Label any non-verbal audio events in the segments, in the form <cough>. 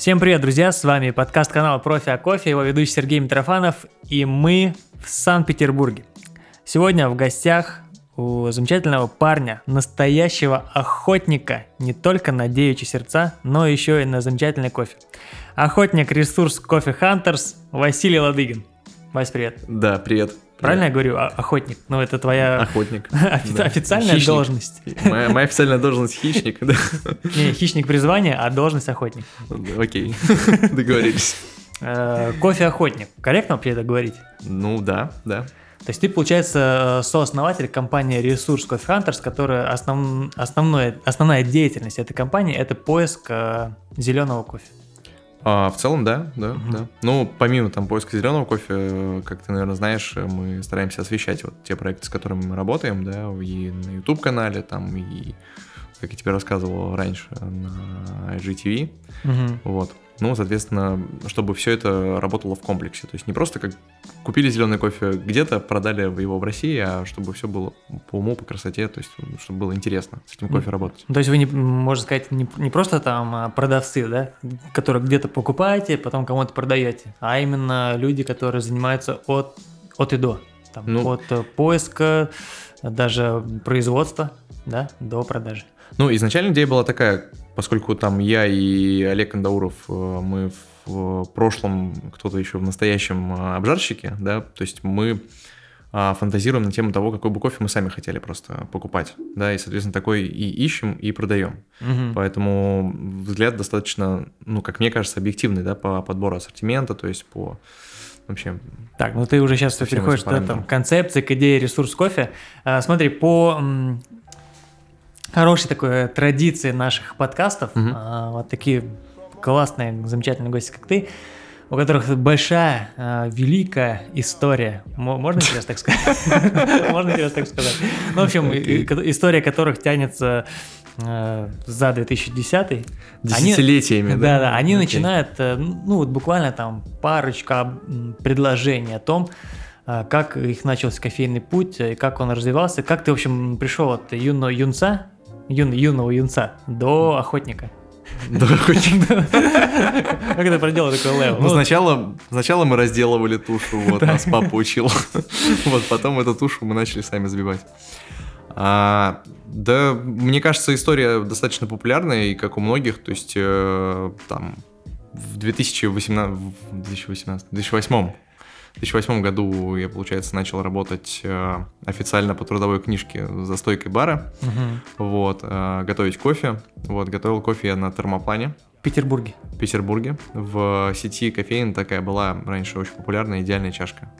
Всем привет, друзья! С вами подкаст канала Профи о кофе, его ведущий Сергей Митрофанов, и мы в Санкт-Петербурге. Сегодня в гостях у замечательного парня, настоящего охотника не только на девичьи сердца, но еще и на замечательный кофе. Охотник ресурс Кофе Хантерс Василий Ладыгин. Вась, привет. Да, привет. Правильно я говорю? А- Охотник. Ну, это твоя Охотник. <laughs> офи- Да. официальная Хищник. должность. Моя, моя официальная должность хищник. да. <laughs> Не, хищник призвания, а должность охотник. Окей, <laughs> договорились. Э, Кофе-охотник. Корректно вообще это говорить? Ну да, да. То есть ты, получается, э, сооснователь компании Resource Coffee Hunters, которая основ- основное, основная деятельность этой компании это поиск зеленого кофе. А, в целом, да, да, Мгм. да. Ну, помимо там поиска зеленого кофе, как ты, наверное, знаешь, мы стараемся освещать вот те проекты, с которыми мы работаем, да, и на YouTube-канале, там, и, как я тебе рассказывал раньше, на IGTV, Вот. Ну, соответственно, чтобы все это работало в комплексе. То есть не просто как купили зеленый кофе где-то, продали его в России, а чтобы все было по уму, по красоте, то есть чтобы было интересно с этим кофе работать. То есть вы, не, можно сказать, не, не просто там а, продавцы, да, которые где-то покупаете, потом кому-то продаете, а именно люди, которые занимаются от, от и до. Там, Ну. от э, поиска, даже производства, да, до продажи. Ну, изначально идея была такая, поскольку там я и Олег Кандауров, э, мы в прошлом, кто-то еще в настоящем э, обжарщике, да, то есть мы а, фантазируем на тему того, какой бы кофе мы сами хотели просто покупать, да, и, соответственно, такой и ищем, и продаем. Мгм. Поэтому взгляд достаточно, ну, как мне кажется, объективный, да, по подбору ассортимента, то есть по вообще... Так, ну ты уже сейчас переходишь да, там, к концепции, к идее ресурс кофе. А, смотри, по м, хорошей такой традиции наших подкастов, Мгм. а, вот такие классные, замечательные гости, как ты, у которых большая, а, великая история. Мо- Можно сейчас так сказать? <laughs> Можно сейчас так сказать? Ну, в общем, история которых тянется э, за 2010 Они- Десятилетиями, да, да, они Окей. начинают, э, ну вот буквально там парочка предложений о том, э, как их начался кофейный путь, э, и как он развивался, как ты, в общем, пришел от юного юнца, юн, юного юнца до охотника. Да, хоть- Как ты проделал такой level? Ну, сначала, сначала мы разделывали тушу, вот, нас папа учил. Вот, потом эту тушу мы начали сами забивать. А, да, мне кажется, история достаточно популярная, и как у многих, то есть э, там в 2018, в 2018, 2008, 2008 году я, получается, начал работать э, официально по трудовой книжке за стойкой бара, Мгм. вот, э, готовить кофе, вот, готовил кофе я на термоплане, В Петербурге. в Петербурге. В сети кофеин такая была раньше очень популярная идеальная чашка.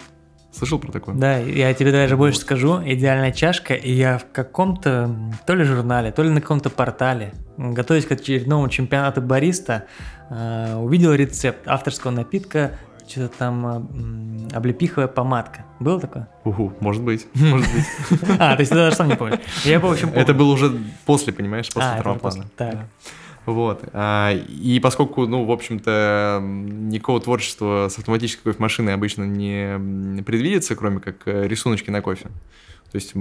Слышал про такое? Да, я тебе даже больше Вот. скажу, идеальная чашка, и я в каком-то, то ли журнале, то ли на каком-то портале, готовясь к очередному чемпионату бариста, э, увидел рецепт авторского напитка, что-то там м, облепиховая помадка. Было такое? Уху, может быть, <laughs> может быть. А, то есть ты даже сам не помнишь. Я, в общем. Это было уже после, понимаешь, после А, после, так. Да. Вот. а, И поскольку, ну, в общем-то, никакого творчества с автоматической кофемашиной обычно не предвидится, кроме как э, рисуночки на кофе. То есть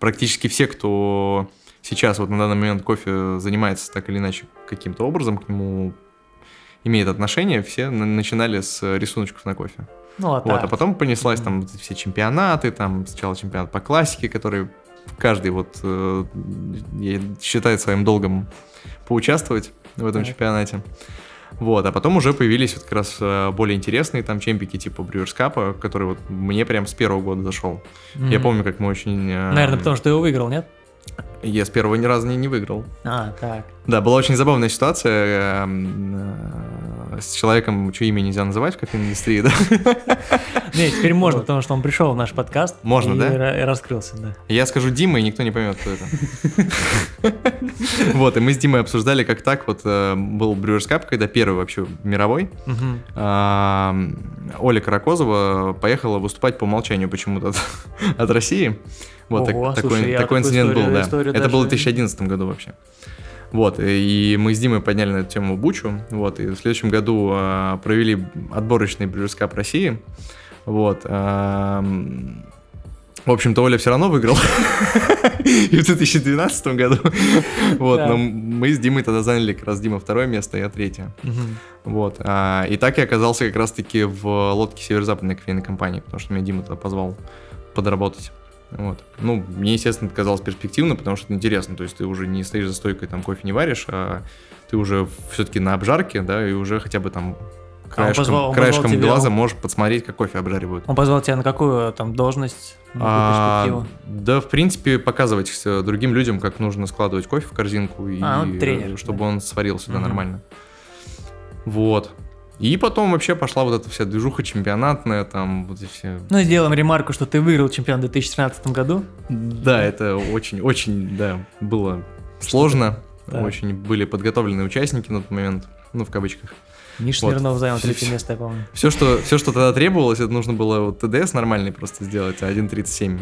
практически все, кто сейчас вот на данный момент кофе занимается так или иначе каким-то образом, к нему имеет отношение, все на- начинали с рисуночков на кофе. Ну, вот, Вот, а потом понеслась там все чемпионаты, там сначала чемпионат по классике, который каждый вот э, считает своим долгом поучаствовать в этом Так. чемпионате. Вот, а потом уже появились вот как раз э, более интересные там чемпики типа Brewers Cup, который вот мне прям с первого года зашел. Я Мгм. помню, как мы очень... э, Наверное, потому что ты его выиграл, нет? Я с первого ни разу не, не выиграл. А, так. Да, была очень забавная ситуация эм, э, с человеком, чье имя нельзя называть в кофейной индустрии, да? <laughs> Не, теперь можно, потому что он пришел в наш подкаст. Можно, да? и раскрылся, да. Я скажу Дима, и никто не поймет, кто это. Вот, и мы с Димой обсуждали, как так вот э, был Brewers Cup, когда первый вообще мировой. Оля Каракозова поехала выступать по умолчанию почему-то от, России. Вот Ого, такой, слушай, такой такую инцидент был, историю- да. историю Это было в даже- 2011 году вообще. Вот, и мы с Димой подняли на эту тему Бучу, вот, и в следующем году а, провели отборочный Cup России, вот, ам, В общем-то, Оля все равно выиграл. <laughs> И в 2012 году. <laughs> Вот, но мы с Димой тогда заняли как раз Дима второе место, я третье. Вот. А, и так я оказался как раз-таки в лодке северо-западной кофейной компании, потому что меня Дима тогда позвал подработать. Вот. Ну, мне, естественно, это казалось перспективно, потому что это интересно. То есть ты уже не стоишь за стойкой, там кофе не варишь, а ты уже все-таки на обжарке, да, и уже хотя бы там краешком, а он позвал, он краешком позвал глаза тебя, можешь подсмотреть, как кофе обжаривают. Он позвал тебя на какую там должность? На а, да, в принципе, показывать другим людям, как нужно складывать кофе в корзинку, а, и тренер, чтобы да. он сварился да, угу. нормально. Вот. И потом вообще пошла вот эта вся движуха чемпионатная, там вот эти все... Ну, сделаем ремарку, что ты выиграл чемпион в 2013 году. Да, это очень-очень, да, было сложно. Да. Очень были подготовленные участники на тот момент, ну, в кавычках. Миша вот. Смирнов занял третье место, я помню. Все что, все, что тогда требовалось, это нужно было вот ТДС нормальный просто сделать, 1.37.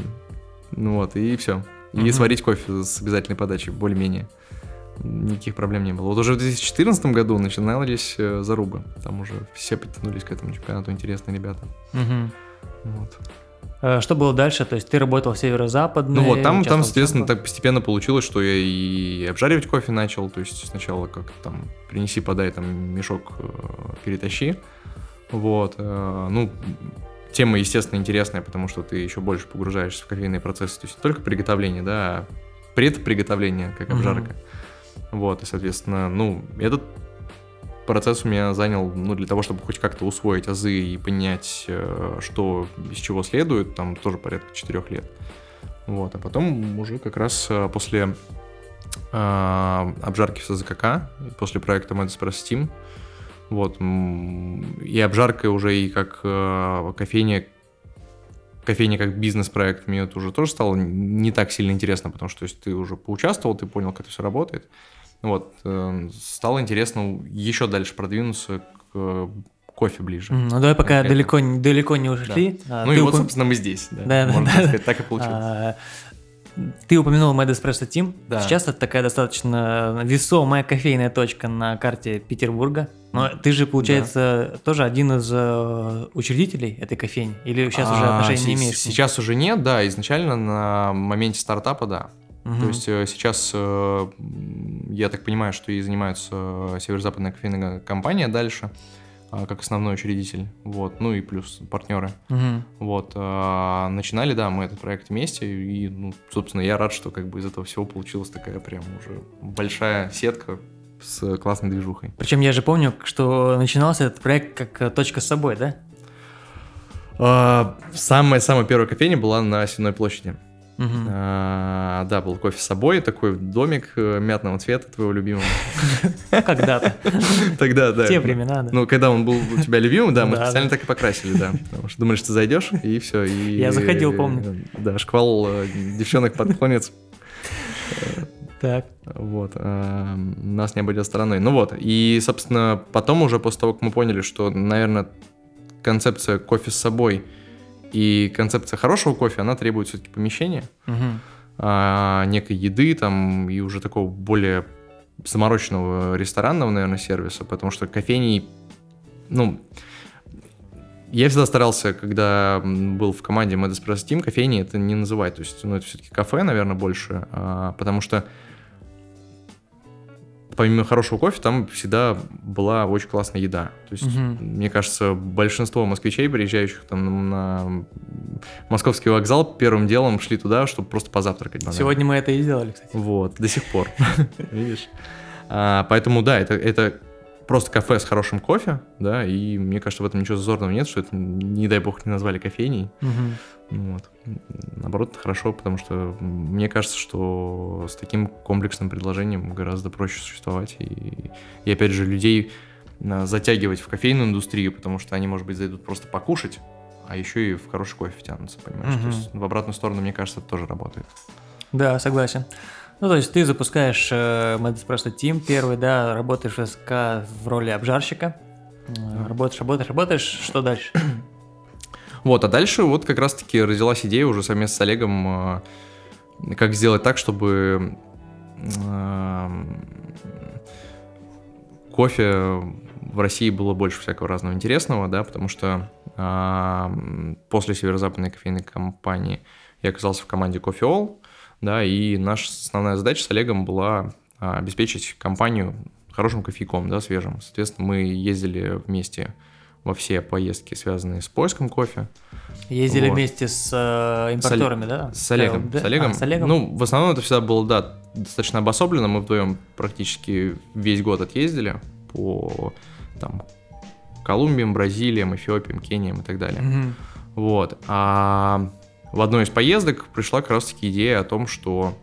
Ну вот, и все. И угу. сварить кофе с обязательной подачей, более-менее. Никаких проблем не было. Вот уже в 2014 году начинались э, зарубы. Там уже все подтянулись к этому чемпионату, интересные ребята. Угу. Вот. Э, что было дальше? То есть ты работал в северо-западной? Ну вот, там, там соответственно, так постепенно получилось, что я и обжаривать кофе начал. То есть сначала как там принеси, подай, там мешок э, перетащи. Вот. Ну, тема, естественно, интересная, потому что ты еще больше погружаешься в кофейные процессы. То есть не только приготовление, да, а предприготовление, как обжарка. Mm-hmm. Вот, и, соответственно, ну, этот процесс у меня занял, ну, для того, чтобы хоть как-то усвоить азы и понять, э, что из чего следует, там тоже порядка 4 лет. Вот, а потом уже как раз э, после э, обжарки в СЗКК, после проекта Mad Espresso Team, вот, и обжарка уже и как э, кофейня, кофейня как бизнес-проект мне это уже тоже стало не так сильно интересно, потому что то есть, ты уже поучаствовал, ты понял, как это все работает. Вот, э, стало интересно еще дальше продвинуться к кофе ближе. Ну давай пока далеко, далеко не ушли. Да. А, ну и вот, собственно, мы здесь. Да, да, Можно да, сказать, так и получилось. А, ты упомянул Mad Espresso Team. Да. Сейчас это такая достаточно весомая кофейная точка на карте Петербурга. Но ты же, получается, да. тоже один из э, учредителей этой кофейни? Или сейчас а, уже отношения не имеешь? Сейчас уже нет, да. Изначально на моменте стартапа, да. Угу. То есть э, сейчас, э, я так понимаю, что и занимается э, северо-западная кофейная компания дальше, а, как основной учредитель, вот, ну и плюс партнеры. Угу. Вот, а, начинали, да, мы этот проект вместе, и, ну, собственно, я рад, что как бы из этого всего получилась такая прям уже большая сетка с классной движухой. Причем я же помню, что начинался этот проект как точка с собой, да? Самая-самая первая кофейня была на Сенной площади. Угу. А, да, был кофе с собой, такой домик э, мятного цвета, твоего любимого. <laughs> Когда-то. Тогда, да. В те времена, да. Ну, когда он был у тебя любимым, да, мы специально так и покрасили, да. Потому что думали, что ты зайдешь, и все. Я заходил, помню. Да, шквал э, девчонок подклонец. Так. Вот. А, нас не обойдет стороной. Ну вот. И, собственно, потом уже после того, как мы поняли, что, наверное, концепция кофе с собой – и концепция хорошего кофе, она требует все-таки помещения, угу. а, некой еды там и уже такого более замороченного ресторанного, наверное, сервиса, потому что кофейни, ну, я всегда старался, когда был в команде Mad Espresso Team, кофейни это не называть, то есть, ну, это все-таки кафе, наверное, больше, а, потому что помимо хорошего кофе, там всегда была очень классная еда. То есть, угу. мне кажется, большинство москвичей, приезжающих там на московский вокзал, первым делом шли туда, чтобы просто позавтракать. Сегодня мы это и сделали, кстати. Вот, до сих пор. <laughs> <laughs> Видишь? А, поэтому, да, это, это просто кафе с хорошим кофе, да, и мне кажется, в этом ничего зазорного нет, что это, не дай бог, не назвали кофейней. Угу. Вот. Наоборот, хорошо, потому что мне кажется, что с таким комплексным предложением гораздо проще существовать. И, и опять же, людей а, затягивать в кофейную индустрию, потому что они, может быть, зайдут просто покушать, а еще и в хороший кофе тянутся, понимаешь? Угу. То есть в обратную сторону, мне кажется, это тоже работает. Да, согласен. Ну, то есть ты запускаешь э, просто Team первый, да, работаешь в СК в роли обжарщика, э, работаешь, работаешь, работаешь, что дальше? <clears throat> Вот, а дальше вот как раз-таки родилась идея уже совместно с Олегом, э, как сделать так, чтобы кофе в России было больше всякого разного интересного, да, потому что после северо-западной кофейной компании Я оказался в команде Coffee All, да, и наша основная задача с Олегом была а, обеспечить компанию хорошим кофейком, да, свежим. Соответственно, мы ездили вместе во все поездки, связанные с поиском кофе. Ездили Вот. вместе с э, импортерами, да? С Олегом. Да? С Олегом. А, с Олегом? Ну, в основном это всегда было, да, достаточно обособленно. Мы вдвоем практически весь год отъездили по там, Колумбиям, Бразилиям, Эфиопиям, Кениям и так далее. Мгм. Вот. А в одной из поездок пришла как раз-таки идея о том, что,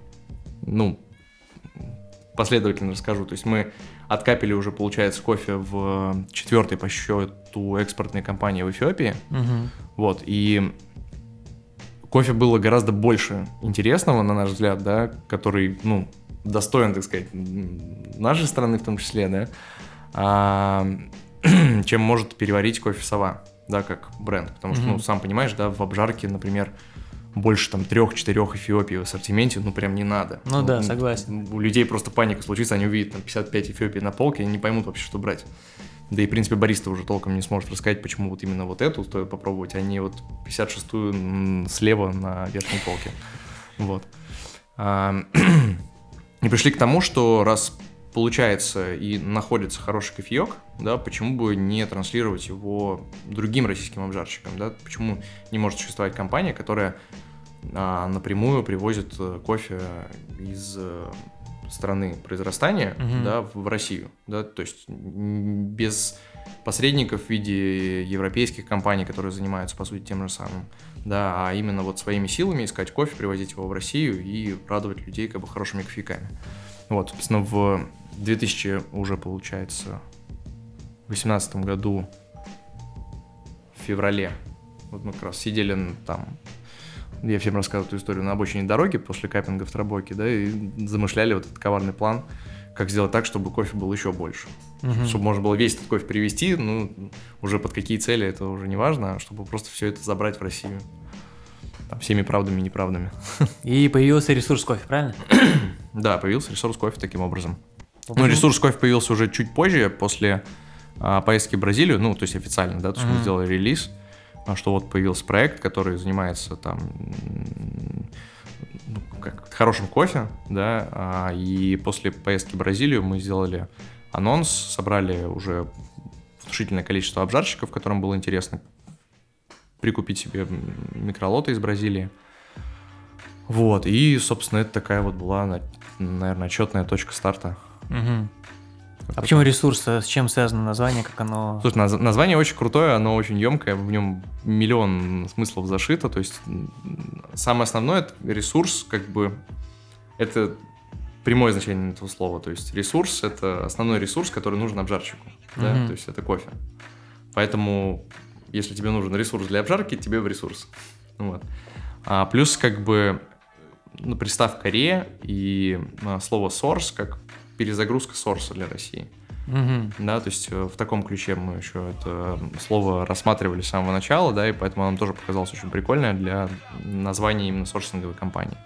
ну, последовательно расскажу. То есть мы откапили уже, получается, кофе в четвертой по счету экспортной компании в Эфиопии. Мгм. Вот, и кофе было гораздо больше интересного, на наш взгляд, да, который, ну, достоин, так сказать, нашей страны в том числе, да, а, <clears throat> чем может переварить кофе сова, да, как бренд. Потому что, ну, Мгм. сам понимаешь, да, в обжарке, например, больше там трех-четырех Эфиопий в ассортименте, ну, прям не надо. Ну да, согласен. У людей просто паника случится, они увидят там 55 Эфиопий на полке, и не поймут вообще, что брать. Да и, в принципе, бариста уже толком не сможет рассказать, почему вот именно вот эту стоит попробовать, а не вот 56-ю м, слева на верхней полке. Вот. А, <clears throat> И пришли к тому, что раз получается и находится хороший кофеек, да, почему бы не транслировать его другим российским обжарщикам, да, почему не может существовать компания, которая напрямую привозит э, кофе из э, страны произрастания, Мгм. да, в в Россию, да, то есть без посредников в виде европейских компаний, которые занимаются, по сути, тем же самым, да, а именно вот своими силами искать кофе, привозить его в Россию и радовать людей как бы хорошими кофейками. Вот, собственно, в 2000 уже, получается, 2018 году, в феврале, вот мы как раз сидели там, я всем рассказываю эту историю, на обочине дороги после капинга в Тробоке, да, и замышляли вот этот коварный план, как сделать так, чтобы кофе был еще больше. Мгм. Чтобы можно было весь этот кофе привезти, ну, уже под какие цели, это уже не важно, а чтобы просто все это забрать в Россию. Там, всеми правдами и неправдами. И появился ресурс кофе, правильно? <coughs> Да, появился ресурс кофе таким образом. Ну, ресурс кофе появился уже чуть позже, после а, поездки в Бразилию, ну, то есть официально, да, то есть мы Мгм. сделали релиз, что вот появился проект, который занимается там ну, как, хорошим кофе, да, а, и после поездки в Бразилию мы сделали анонс, собрали уже внушительное количество обжарщиков, которым было интересно прикупить себе микролоты из Бразилии. Вот, и, собственно, это такая вот была, наверное, отчетная точка старта. Мгм. А почему ресурс? С чем связано название? Как оно... Слушай, наз- название очень крутое, оно очень емкое, в нем миллион смыслов зашито, то есть самое основное это ресурс, как бы, это прямое значение этого слова, то есть ресурс это основной ресурс, который нужен обжарщику, да, Мгм. то есть это кофе. Поэтому, если тебе нужен ресурс для обжарки, тебе в ресурс. Вот. А плюс как бы ну, приставка ре и а, слово source как перезагрузка сорса для России. Мгм. Да, то есть э, в таком ключе мы еще это слово рассматривали с самого начала, да, и поэтому нам тоже показалось очень прикольное для названия именно сорсинговой компании.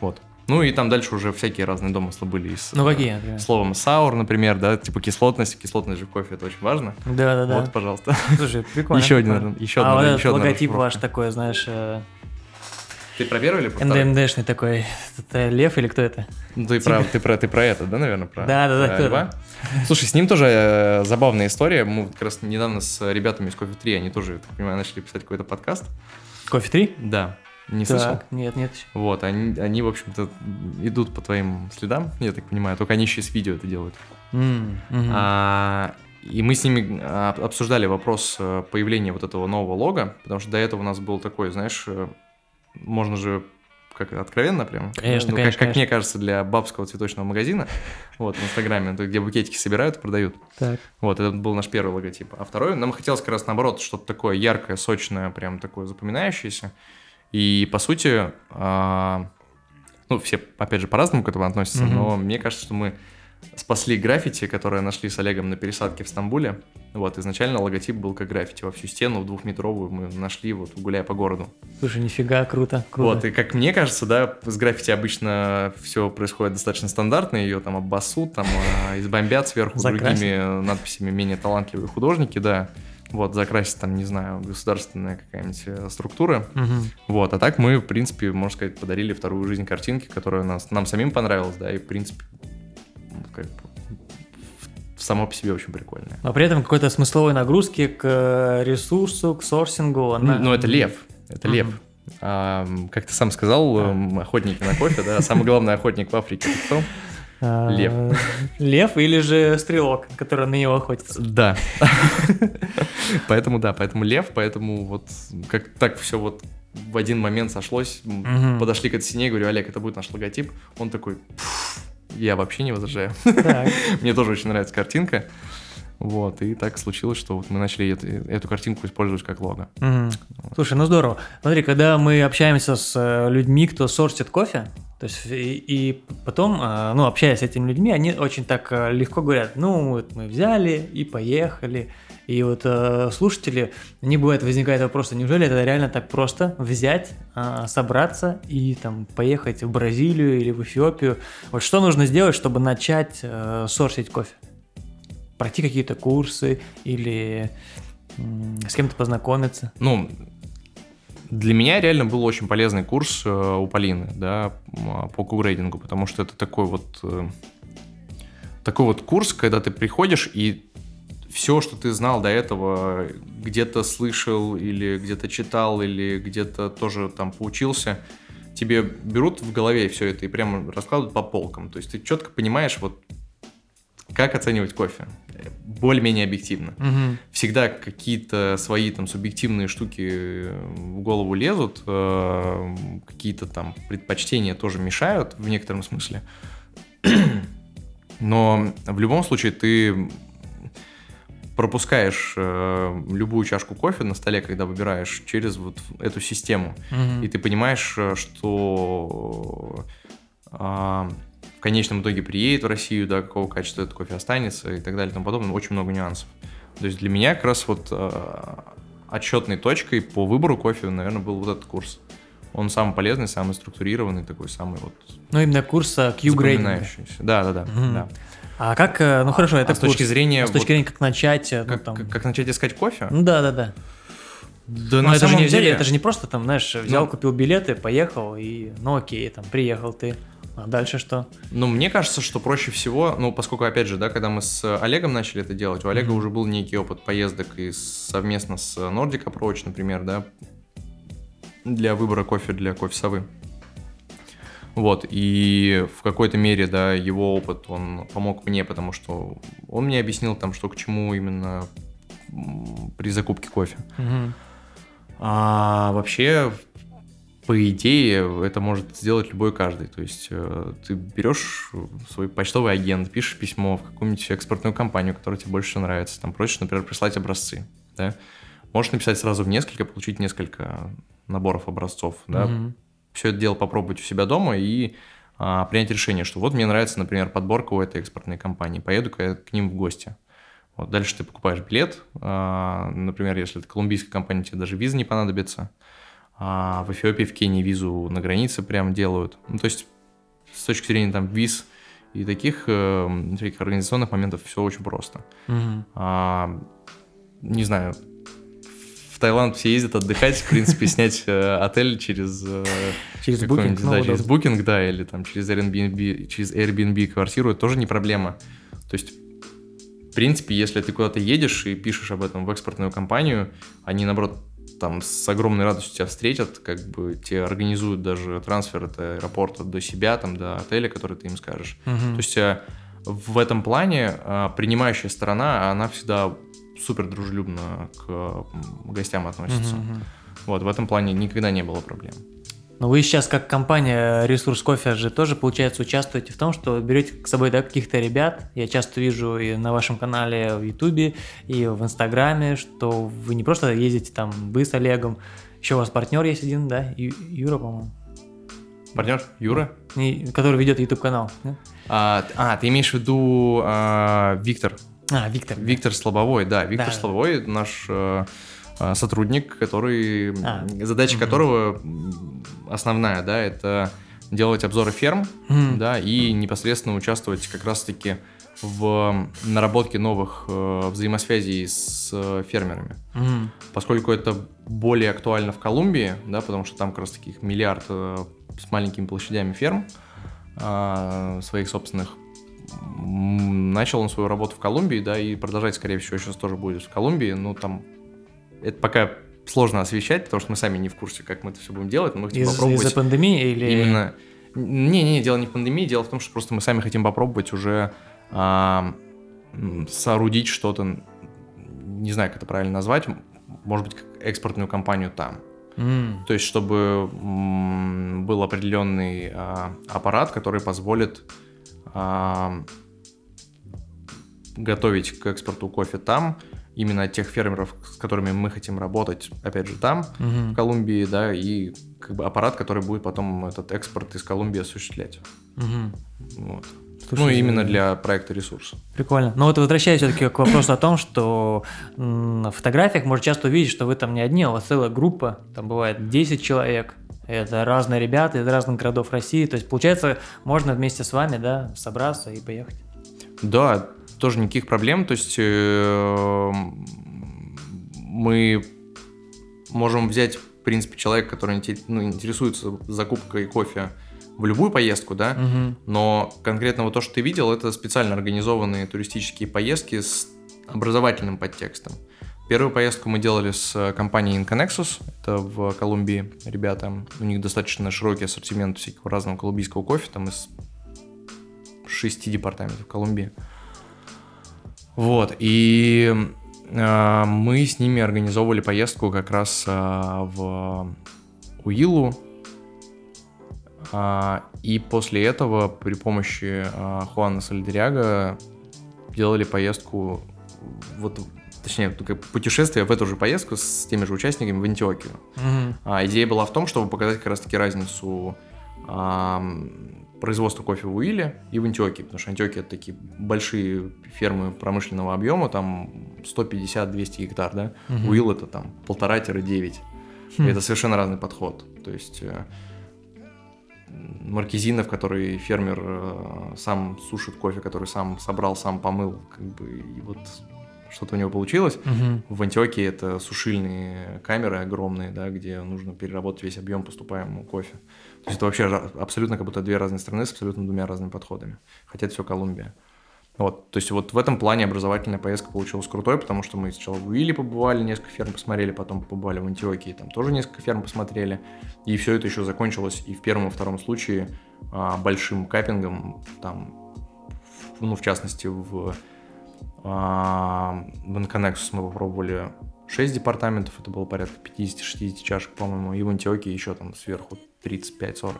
Вот. Ну и там дальше уже всякие разные домыслы были и с Ну э, какие, например? словом sour, например, да, типа кислотность, кислотность же в кофе, это очень важно. Да-да-да. Вот, пожалуйста. Слушай, прикольно. Еще один, еще а одна- вот еще логотип ваш такой, знаешь, э, Ты про первый или про второй? НДНДшный такой. Это лев или кто это? Ну, ты, про, ты, про, ты про это, да, наверное? Про, Да-да-да, про кто льва? Слушай, с ним тоже э, забавная история. Мы вот как раз недавно с ребятами из Кофе 3, они тоже, так понимаю, начали писать какой-то подкаст. Кофе 3? Да. Не слышал? Так, нет, нет. еще. Вот, они, они, в общем-то, идут по твоим следам, я так понимаю, только они еще и с видео это делают. М, мгм. А, и мы с ними а, обсуждали вопрос э, появления вот этого нового лога, потому что до этого у нас был такой, знаешь, э, можно же как откровенно прям? Конечно, ну, конечно, как, как конечно. мне кажется, для бабского цветочного магазина, <laughs> вот, в Инстаграме, где букетики собирают и продают. Так. Вот, это был наш первый логотип. А второй, нам хотелось как раз наоборот, что-то такое яркое, сочное, прям такое запоминающееся. И, по сути, а, ну, все, опять же, по-разному к этому относятся, но мне кажется, что мы спасли граффити, которое нашли с Олегом на пересадке в Стамбуле. Вот, изначально логотип был как граффити во всю стену, в двухметровую мы нашли, вот, гуляя по городу. Слушай, нифига, круто, круто. Вот, и как мне кажется, да, с граффити обычно все происходит достаточно стандартно, ее там обоссут, там а, избомбят сверху Закрасят. другими надписями менее талантливые художники, да. вот, закрасить там, не знаю, государственная какая-нибудь э, структура, Мгм. вот, а так мы, в принципе, можно сказать, подарили вторую жизнь картинке, которая нас, нам самим понравилась, да, и, в принципе, как бы, само по себе очень прикольная. Но при этом какой-то смысловой нагрузки к э, ресурсу, к сорсингу. она- Ну, это лев, это лев. А, как ты сам сказал, А. охотники на кофе, да, самый главный охотник в Африке, кто? А, лев. Лев или же стрелок, который на него охотится. Да. <laughs> Поэтому, да, поэтому лев, поэтому вот как так все вот в один момент сошлось, подошли к этой стене, говорю, Олег, это будет наш логотип. Он такой, «Пф, я вообще не возражаю. <laughs> Мне тоже очень нравится картинка. Вот, и так случилось, что вот мы начали эту, эту картинку использовать как лого. Мгм. Слушай, ну здорово. Смотри, когда мы общаемся с э, людьми, кто сорсит кофе, то есть и, и потом, э, ну, общаясь с этими людьми, они очень так э, легко говорят, ну, вот мы взяли и поехали. И вот э, слушатели, не бывает, возникает вопрос, а неужели это реально так просто взять, э, собраться и там поехать в Бразилию или в Эфиопию? Вот что нужно сделать, чтобы начать э, сорсить кофе? Пройти какие-то курсы или м, с кем-то познакомиться? Ну, для меня реально был очень полезный курс э, у Полины, да, м, по кугрейдингу, потому что это такой вот э, такой вот курс, когда ты приходишь и все, что ты знал до этого, где-то слышал или где-то читал или где-то тоже там поучился, тебе берут в голове все это и прямо раскладывают по полкам. То есть ты четко понимаешь, вот как оценивать кофе. э, Более-менее объективно Мгм. всегда какие-то свои там субъективные штуки э, в голову лезут, э, какие-то там предпочтения тоже мешают в некотором смысле. <clears throat> Но в любом случае ты пропускаешь э, любую чашку кофе на столе, когда выбираешь через вот эту систему, Мгм. и ты понимаешь, э, что а, в конечном итоге приедет в Россию, да, какого качества этот кофе останется и так далее и тому подобное. Очень много нюансов. То есть для меня как раз вот э, отчетной точкой по выбору кофе, наверное, был вот этот курс. Он самый полезный, самый структурированный, такой самый вот Ну, именно курс э, Q-грейдинга. Да, да, да. Мгм. да. А как, э, ну хорошо, это а с точки зрения А с точки вот зрения, как начать, э, ну, как, там... как- как начать искать кофе? Ну да, да, да. Да Но это же, не деле- это же не просто там, знаешь, взял, Ну. купил билеты, поехал, и ну окей, там приехал ты. А дальше что? Ну, мне кажется, что проще всего, ну, поскольку, опять же, да, когда мы с Олегом начали это делать, у Олега Мгм. уже был некий опыт поездок и совместно с Nordic Approach, например, да, для выбора кофе для кофе-совы. Вот, и в какой-то мере, да, его опыт, он помог мне, потому что он мне объяснил там, что к чему именно при закупке кофе. А вообще, по идее, это может сделать любой каждый. То есть э, ты берешь свой почтовый агент, пишешь письмо в какую-нибудь экспортную компанию, которая тебе больше всего нравится, там просишь, например, прислать образцы, да. Можешь написать сразу в несколько, получить несколько наборов образцов, да. Мгм. Все это дело попробовать у себя дома и а, принять решение, что вот мне нравится, например, подборка у этой экспортной компании, поеду-ка я к ним в гости. Вот, дальше ты покупаешь билет, а, например, если это колумбийская компания, тебе даже виза не понадобится. А в Эфиопии, в Кении визу на границе прям делают. Ну, то есть с точки зрения там виз и таких, э, таких организационных моментов все очень просто. Мгм. А, не знаю, Таиланд все ездят отдыхать, в принципе, снять э, отель через э, Через ну, да, удобно. через Booking, да, или там через Airbnb, через Airbnb квартиру, это тоже не проблема. То есть, в принципе, если ты куда-то едешь и пишешь об этом в экспортную компанию, они, наоборот, там с огромной радостью тебя встретят, как бы тебе организуют даже трансфер от аэропорта до себя, там, до отеля, который ты им скажешь. Мгм. То есть э, в этом плане принимающая сторона, она всегда супер дружелюбно к гостям относится. Мгм. Вот, в этом плане никогда не было проблем. Но вы сейчас, как компания Ресурс Кофе, же тоже, получается, участвуете в том, что берете с собой да, каких-то ребят. Я часто вижу и на вашем канале в Ютубе, и в Инстаграме, что вы не просто ездите там вы с Олегом, еще у вас партнер есть один, да, Ю- Юра, по-моему, Партнер Юра? Который ведет YouTube канал. А, а, ты имеешь в виду а, Виктор? А, Виктор. да. Виктор Слабовой, да. Виктор Да. Слабовой наш э, э, сотрудник, который А. задача Мгм. которого основная, да, это делать обзоры ферм, Мгм. да, и непосредственно участвовать как раз-таки в наработке новых э, взаимосвязей с э, фермерами. Мгм. Поскольку это более актуально в Колумбии, да, потому что там как раз таких миллиард э, с маленькими площадями ферм а, своих собственных. Начал он свою работу в Колумбии, да, и продолжать, скорее всего, сейчас тоже будет в Колумбии. Ну, там это пока сложно освещать, потому что мы сами не в курсе, как мы это все будем делать, но мы хотим Из- попробовать Из-за пандемии или... именно... Не-не, дело не в пандемии, дело в том, что просто мы сами хотим попробовать уже а, соорудить что-то, не знаю, как это правильно назвать, может быть, как экспортную компанию там. М, То есть, чтобы был определенный а, аппарат, который позволит готовить к экспорту кофе там, именно тех фермеров, с которыми мы хотим работать, опять же, там, в мгм, Колумбии, да, и как бы аппарат, который будет потом этот экспорт из Колумбии осуществлять. мгм. Вот. Слушай, ну, именно для проекта ресурс. Прикольно. Но вот возвращаясь все-таки к вопросу о том, что на фотографиях можно часто увидеть, что вы там не одни, а у вас целая группа, там бывает 10 человек. Это разные ребята из разных городов России. То есть, получается, можно вместе с вами, да, собраться и поехать. Да, тоже никаких проблем. То есть э, мы можем взять, в принципе, человека, который ну, интересуется закупкой кофе в любую поездку, да, Мгм. но конкретно вот то, что ты видел, это специально организованные туристические поездки с образовательным подтекстом. Первую поездку мы делали с э, компанией Inconexus, это в Колумбии. Ребята, у них достаточно широкий ассортимент всякого разного колумбийского кофе, там из шести департаментов Колумбии. Вот, и э, мы с ними организовывали поездку как раз э, в Уилу, а, и после этого при помощи а, Хуана Сальдеряга делали поездку, вот, точнее, путешествие в эту же поездку с теми же участниками в Антиокию. Мгм. А, идея была в том, чтобы показать как раз-таки разницу ам, производства кофе в Уиле и в Антиокии, потому что Антиокия это такие большие фермы промышленного объема, там 150-200 гектар, да, Мгм. Уилл это там полтора-девять. Хм. Это совершенно разный подход. То есть э, маркизинов, который фермер э, сам сушит кофе, который сам собрал, сам помыл, как бы, и вот что-то у него получилось. Мгм. В Антиокии это сушильные камеры огромные, да, где нужно переработать весь объем поступаемого кофе. То есть это вообще абсолютно как будто две разные страны с абсолютно двумя разными подходами. Хотя это все Колумбия. Вот, то есть вот в этом плане образовательная поездка получилась крутой, потому что мы сначала в Уилле побывали, несколько ферм посмотрели, потом побывали в Антиокии, там тоже несколько ферм посмотрели. И все это еще закончилось и в первом, и втором случае а, большим каппингом, там, ну, в частности, в, в Inconexus мы попробовали 6 департаментов, это было порядка 50-60 чашек, по-моему, и в Антиокии еще там сверху 35-40.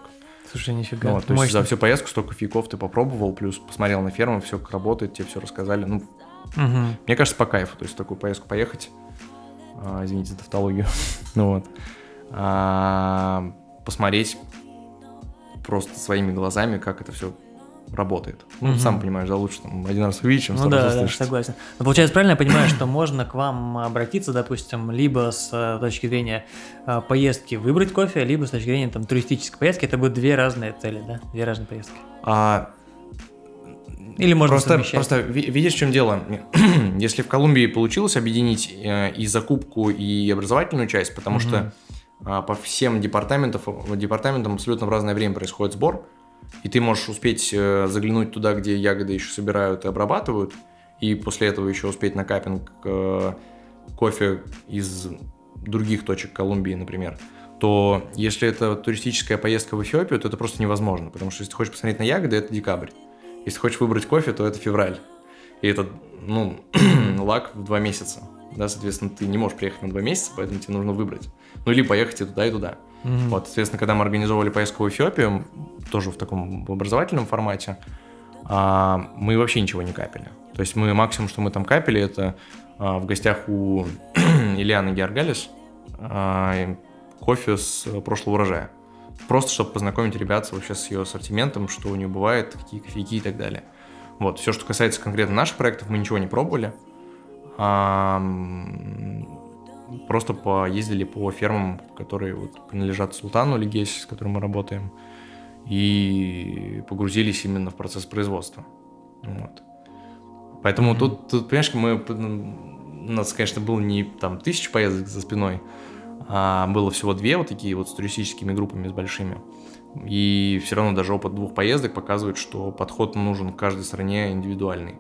Слушай, нифига. Ну, вот, то есть за всю поездку столько фейков ты попробовал, плюс посмотрел на ферму, все как работает, тебе все рассказали. Ну, Мгм. мне кажется, по кайфу, то есть в такую поездку поехать, а, извините за тавтологию, <laughs> ну вот, а, посмотреть просто своими глазами, как это все работает. Ну, Мгм. сам понимаешь, да, лучше там один раз увидеть, чем Ну да, да, согласен. Но получается, правильно я понимаю, что можно к вам обратиться, допустим, либо с э, точки зрения э, поездки выбрать кофе, либо с точки зрения там туристической поездки. Это будут две разные цели, да? Две разные поездки. А, Или можно просто, совмещать. просто ви- видишь, в чем дело? <clears throat> Если в Колумбии получилось объединить э, и закупку, и образовательную часть, потому Мгм. что а, по всем департаментам, департаментам абсолютно в разное время происходит сбор, и ты можешь успеть э, заглянуть туда, где ягоды еще собирают и обрабатывают, и после этого еще успеть на капинг э, кофе из других точек Колумбии, например, то если это туристическая поездка в Эфиопию, то это просто невозможно, потому что если ты хочешь посмотреть на ягоды, это декабрь. Если хочешь выбрать кофе, то это февраль. И это, ну, <clears throat> лак в два месяца. Да, соответственно, ты не можешь приехать на два месяца, поэтому тебе нужно выбрать. Ну, или поехать и туда, и туда. Мгм. Вот, соответственно, когда мы организовывали поездку в Эфиопию, тоже в таком образовательном формате, а, мы вообще ничего не капели. То есть мы максимум, что мы там капели, это а, в гостях у <clears throat> Ильяны Георгалис а, кофе с прошлого урожая. Просто, чтобы познакомить ребят вообще с ее ассортиментом, что у нее бывает, какие кофейки и так далее. Вот, все, что касается конкретно наших проектов, мы ничего не пробовали. А, просто поездили по фермам, которые вот принадлежат Султану Легеси, с которым мы работаем, и погрузились именно в процесс производства. Вот. Поэтому mm-hmm. тут, тут, понимаешь, мы, у нас, конечно, было не там тысяч поездок за спиной, а было всего две вот такие вот с туристическими группами, с большими. И все равно даже опыт двух поездок показывает, что подход нужен к каждой стране индивидуальный.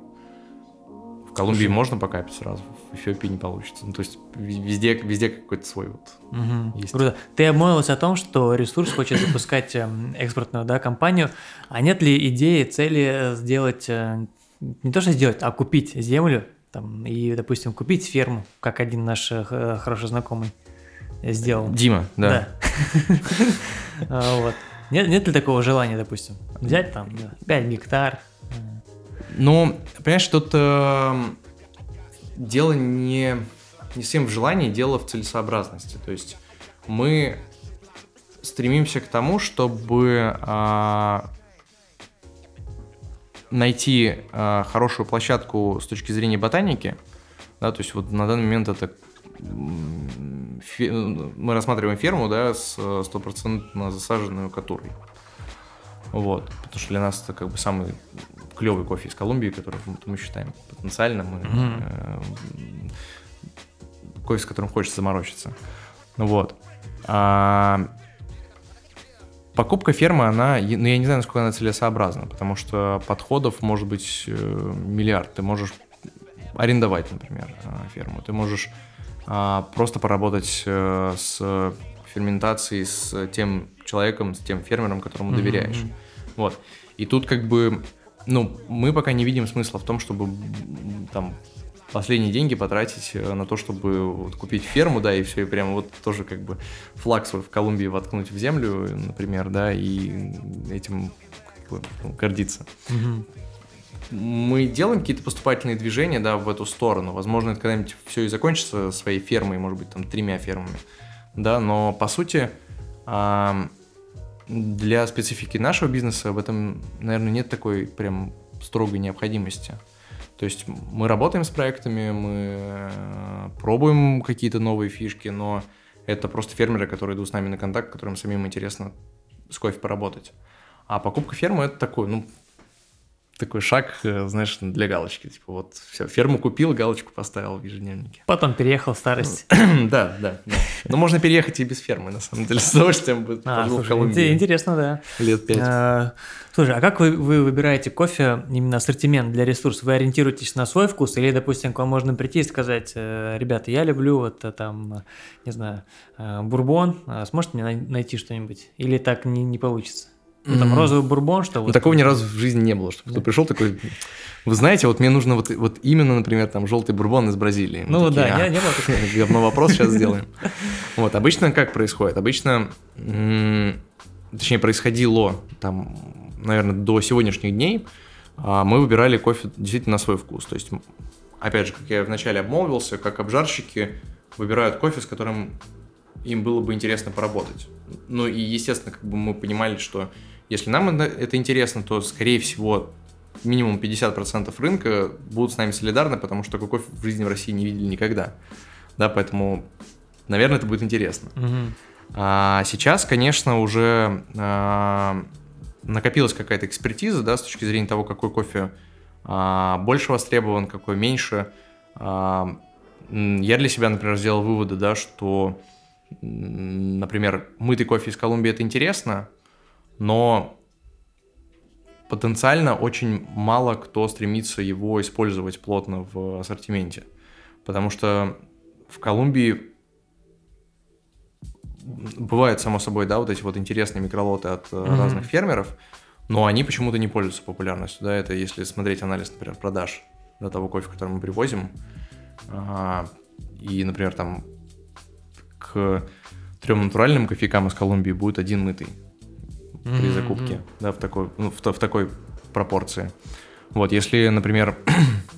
В Колумбии Слушай. можно покапить сразу, в Эфиопии не получится. Ну, то есть везде, везде какой-то свой вот угу. есть. Круто. Ты обмолвился о том, что ресурс хочет запускать эм, экспортную да, компанию. А нет ли идеи, цели сделать, э, не то что сделать, а купить землю там, и, допустим, купить ферму, как один наш э, хороший знакомый сделал. Дима, да. <laughs> А, вот. Нет, нет ли такого желания, допустим, взять там 5 гектар? Ну, понимаешь, тут э, дело не, не совсем в желании, дело в целесообразности. То есть мы стремимся к тому, чтобы э, найти э, хорошую площадку с точки зрения ботаники. Да, то есть вот на данный момент это мы рассматриваем ферму, да, с стопроцентно засаженной катурой. Вот, потому что для нас это как бы самый клевый кофе из Колумбии, который мы считаем потенциальным, mm-hmm. э, кофе, с которым хочется заморочиться. Вот. А, покупка фермы, она, ну я не знаю, насколько она целесообразна, потому что подходов может быть э, миллиард. Ты можешь арендовать, например, э, ферму, ты можешь а, просто поработать э, с ферментацией с тем человеком, с тем фермером, которому mm-hmm. доверяешь. Вот. И тут как бы, ну, мы пока не видим смысла в том, чтобы там последние деньги потратить э, на то, чтобы вот, купить ферму, да, и все, и прямо вот тоже как бы флаг свой в Колумбии воткнуть в землю, например, да, и этим как бы, ну, гордиться. Угу мы делаем какие-то поступательные движения, да, в эту сторону. Возможно, это когда-нибудь все и закончится своей фермой, может быть, там, тремя фермами, да, но, по сути, для специфики нашего бизнеса в этом, наверное, нет такой прям строгой необходимости. То есть мы работаем с проектами, мы э, пробуем какие-то новые фишки, но это просто фермеры, которые идут с нами на контакт, которым самим интересно с кофе поработать. А покупка фермы это такой, ну, такой шаг, э, знаешь, для галочки. Типа вот все, ферму купил, галочку поставил в ежедневнике. Потом переехал в старость. <clears throat> да, да, да. Но можно переехать и без фермы, на самом деле, <laughs> с удовольствием будет. А, слушай, интересно, да. Лет пять. А, слушай, а как вы, вы выбираете кофе, именно ассортимент для ресурсов? Вы ориентируетесь на свой вкус или, допустим, к вам можно прийти и сказать, э, ребята, я люблю вот э, там, не знаю, бурбон, а сможете мне найти что-нибудь? Или так не, не получится? Ну, там розовый бурбон, что вот. Ну, такого ни разу в жизни не было, чтобы кто пришел такой, вы знаете, вот мне нужно вот, вот именно, например, там желтый бурбон из Бразилии. Ну такие, да, а, не, не было такого. Говно вопрос сейчас сделаем. <laughs> Вот, обычно как происходит? Обычно, точнее, происходило там, наверное, до сегодняшних дней, а, мы выбирали кофе действительно на свой вкус. То есть, опять же, как я вначале обмолвился, как обжарщики выбирают кофе, с которым им было бы интересно поработать. Ну и, естественно, как бы мы понимали, что если нам это интересно, то, скорее всего, минимум 50% рынка будут с нами солидарны, потому что такой кофе в жизни в России не видели никогда. Да, поэтому, наверное, это будет интересно. Угу. А сейчас, конечно, уже а, накопилась какая-то экспертиза, да, с точки зрения того, какой кофе а, больше востребован, какой меньше. А, я для себя, например, сделал выводы, да, что, например, мытый кофе из Колумбии это интересно, но потенциально очень мало кто стремится его использовать плотно в ассортименте. Потому что в Колумбии бывают, само собой, да, вот эти вот интересные микролоты от mm-hmm. разных фермеров, но они почему-то не пользуются популярностью, да, это если смотреть анализ, например, продаж до того кофе, который мы привозим, а, и, например, там к трем натуральным кофейкам из Колумбии будет один мытый mm-hmm. при закупке, да, в такой, ну, в, в такой пропорции. Вот, если, например,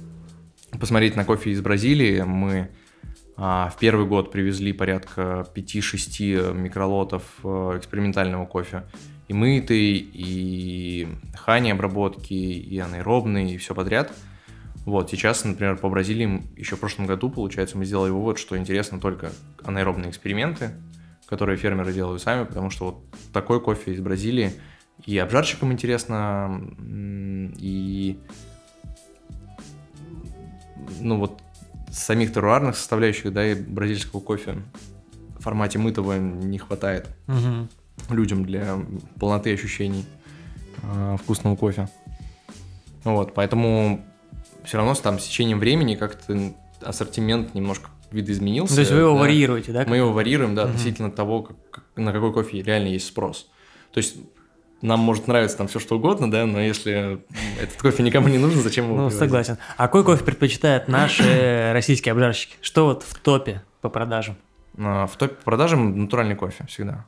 <clears throat> посмотреть на кофе из Бразилии, мы а, в первый год привезли порядка 5-6 микролотов а, экспериментального кофе. И мытый, и хани обработки, и анаэробный, и все подряд. Вот, сейчас, например, по Бразилии еще в прошлом году, получается, мы сделали вывод, что интересно только анаэробные эксперименты, которые фермеры делают сами, потому что вот такой кофе из Бразилии и обжарщикам интересно, и ну вот самих теруарных составляющих, да, и бразильского кофе в формате мытого не хватает Мгм. людям для полноты ощущений э, вкусного кофе. Вот, поэтому все равно там с течением времени как-то ассортимент немножко видоизменился. То есть вы его да. варьируете, да? Мы его варьируем, да, Мгм. относительно того, как- на какой кофе реально есть спрос. То есть нам может нравиться там все что угодно, да, но если этот кофе никому не нужен, зачем его Ну, привозить? согласен. А какой кофе предпочитают наши <coughs> российские обжарщики? Что вот в топе по продажам? А, В топе по продажам натуральный кофе всегда.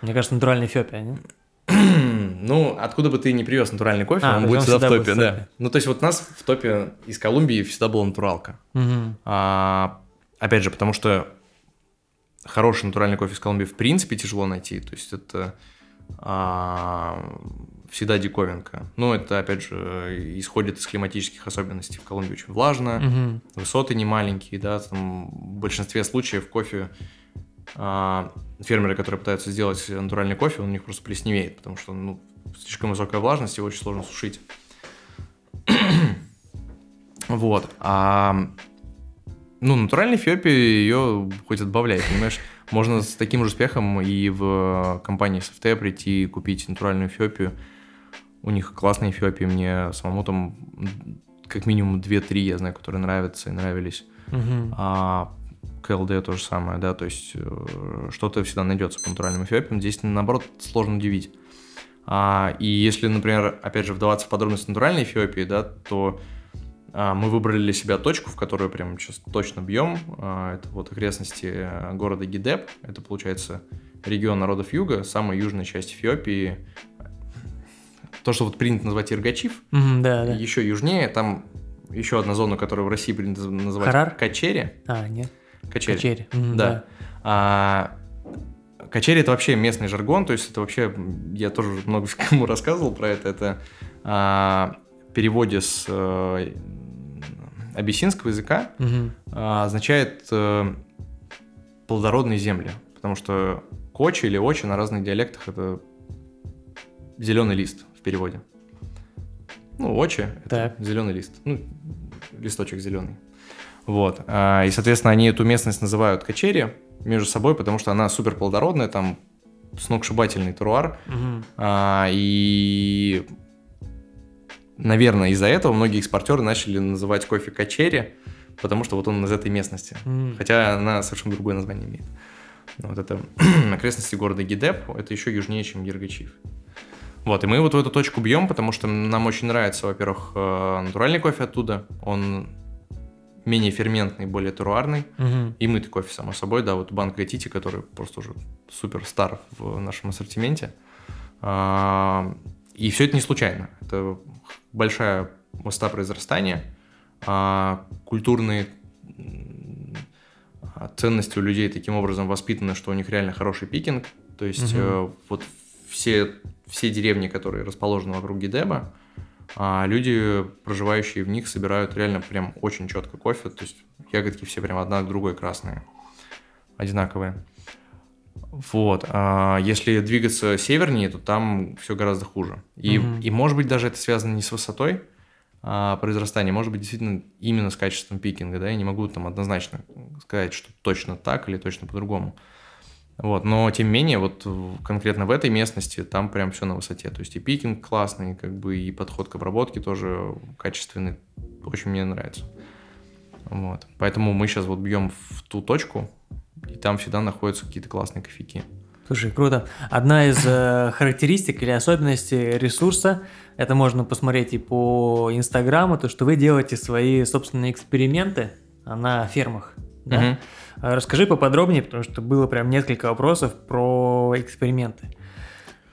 Мне кажется, натуральный Эфиопия, не? <coughs> Ну, откуда бы ты не привез натуральный кофе, А, он будет есть всегда он в всегда топе, в да. Ну, то есть вот у нас в топе из Колумбии всегда была натуралка. Мгм. А, опять же, потому что хороший натуральный кофе из Колумбии в принципе тяжело найти. То есть это а, всегда диковинка. Ну, это, опять же, исходит из климатических особенностей. В Колумбии очень влажно, Мгм. высоты не маленькие, да, там в большинстве случаев кофе а, фермеры, которые пытаются сделать натуральный кофе, он у них просто плесневеет, потому что ну, слишком высокая влажность, его очень сложно сушить. <clears throat> вот. А, ну, натуральной Эфиопии ее хоть отбавляй, понимаешь? Можно с таким же успехом и в компании SFT прийти и купить натуральную Эфиопию. У них классные Эфиопии, мне самому там как минимум 2-3, я знаю, которые нравятся и нравились. Мгм. А КЛД то же самое, да, то есть э, что-то всегда найдется по натуральным эфиопиям. Здесь, наоборот, сложно удивить. А, и если, например, опять же, вдаваться в подробности натуральной Эфиопии, да, то мы выбрали для себя точку, в которую прям сейчас точно бьем. А, это вот окрестности э, города Гидеп. Это, получается, регион народов Юга, самая южная часть Эфиопии. То, что вот принято называть Иргачив, Мгм, Да, да. еще южнее, там еще одна зона, которую в России принято называть Харар? Качери. А, нет. Качери. Качери. Мгм, Да. А, качери это вообще местный жаргон, то есть это вообще, я тоже много <laughs> кому рассказывал про это, это а, переводе с э, абиссинского языка а, означает э, плодородные земли, потому что кочи или очи на разных диалектах это зеленый лист в переводе. Ну, очи это зеленый лист, ну, листочек зеленый. Вот. а, И, соответственно, они эту местность называют качери между собой, потому что она супер плодородная, там сногсшибательный теруар. Мгм. А, И, наверное, из-за этого многие экспортеры начали называть кофе качери, потому что вот он из этой местности. М. Хотя она совершенно другое название имеет. Ну, Вот это <clears throat> окрестности города Гидеп, это еще южнее, чем Ергачив. Вот, и мы вот в эту точку бьем, потому что нам очень нравится, во-первых, э, натуральный кофе оттуда, он менее ферментный, более теруарный, Мгм. и мытый кофе, само собой, да, вот банк Гатити, который просто уже супер стар в нашем ассортименте. А, И все это не случайно. Это большая моста произрастания, а, культурные а, ценности у людей таким образом воспитаны, что у них реально хороший пикинг. То есть э, вот все, все деревни, которые расположены вокруг Гидеба, а, люди, проживающие в них, собирают реально прям очень четко кофе. То есть ягодки все прям одна к другой красные, одинаковые. Вот. а если двигаться севернее, то там все гораздо хуже. И, Мгм. и может быть даже это связано не с высотой а, произрастания, может быть действительно именно с качеством пикинга, да, я не могу там однозначно сказать, что точно так или точно по-другому. Вот, но тем не менее, вот конкретно в этой местности там прям все на высоте. То есть и пикинг классный, как бы и подход к обработке тоже качественный. Очень мне нравится. Вот. Поэтому мы сейчас вот бьем в ту точку, и там всегда находятся какие-то классные кофейки. Слушай, круто. Одна из э, характеристик или особенностей ресурса, это можно посмотреть и по Инстаграму, то, что вы делаете свои собственные эксперименты на фермах. Да? А Расскажи поподробнее, потому что было прям несколько вопросов про эксперименты.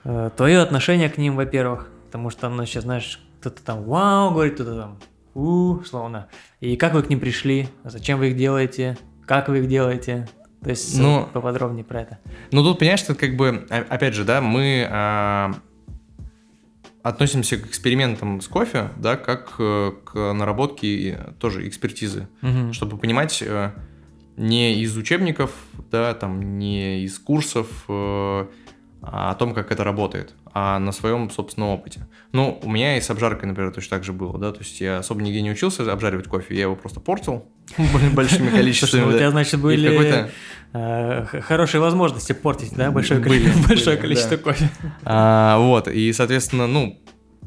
Э, Твое отношение к ним, во-первых, потому что оно сейчас, знаешь, кто-то там вау говорит, кто-то там у, словно. И как вы к ним пришли? Зачем вы их делаете? Как вы их делаете? То есть Ну, поподробнее про это. Ну, тут, понимаешь, это как бы, о- опять же, да, мы а, относимся к экспериментам с кофе, да, как э, к наработке тоже экспертизы, Мгм. чтобы понимать э, не из учебников, да, там, не из курсов, э, о том, как это работает, а на своем собственном опыте. Ну, у меня и с обжаркой, например, точно так же было, да, то есть я особо нигде не учился обжаривать кофе, я его просто портил <laughs> большими количествами. У тебя, значит, были э, хорошие возможности портить, да, большое количество кофе. А, вот, и, соответственно, ну,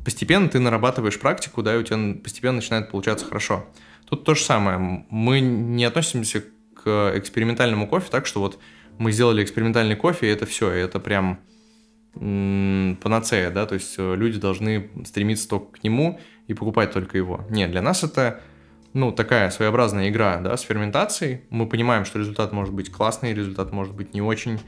постепенно ты нарабатываешь практику, да, и у тебя постепенно начинает получаться хорошо. Тут то же самое. Мы не относимся к экспериментальному кофе так, что вот мы сделали экспериментальный кофе, и это все, и это прям панацея, да, то есть э, люди должны стремиться только к нему и покупать только его. Нет, для нас это, ну, такая своеобразная игра, да, с ферментацией. Мы понимаем, что результат может быть классный, результат может быть не очень.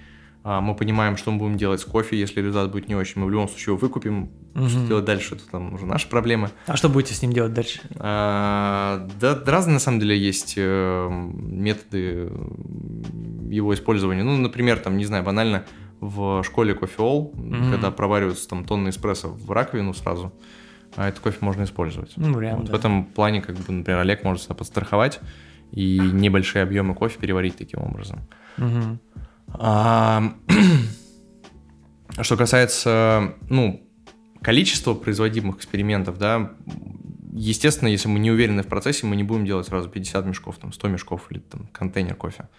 А, мы понимаем, что мы будем делать с кофе, если результат будет не очень. Мы в любом случае его выкупим. Угу. Что делать дальше, это там уже наши проблемы. А что будете с ним делать дальше? А, да, разные на самом деле есть э, методы его использования. Ну, например, там, не знаю, банально в школе кофеол, mm когда провариваются там тонны эспрессо в раковину сразу, а этот кофе можно использовать. Ну, вариант, вот да. В этом плане, как бы, например, Олег может себя подстраховать и небольшие объемы кофе переварить таким образом. А, <clears throat> что касается, ну, количества производимых экспериментов, да, естественно, если мы не уверены в процессе, мы не будем делать сразу 50 мешков, там, 100 мешков или там контейнер кофе.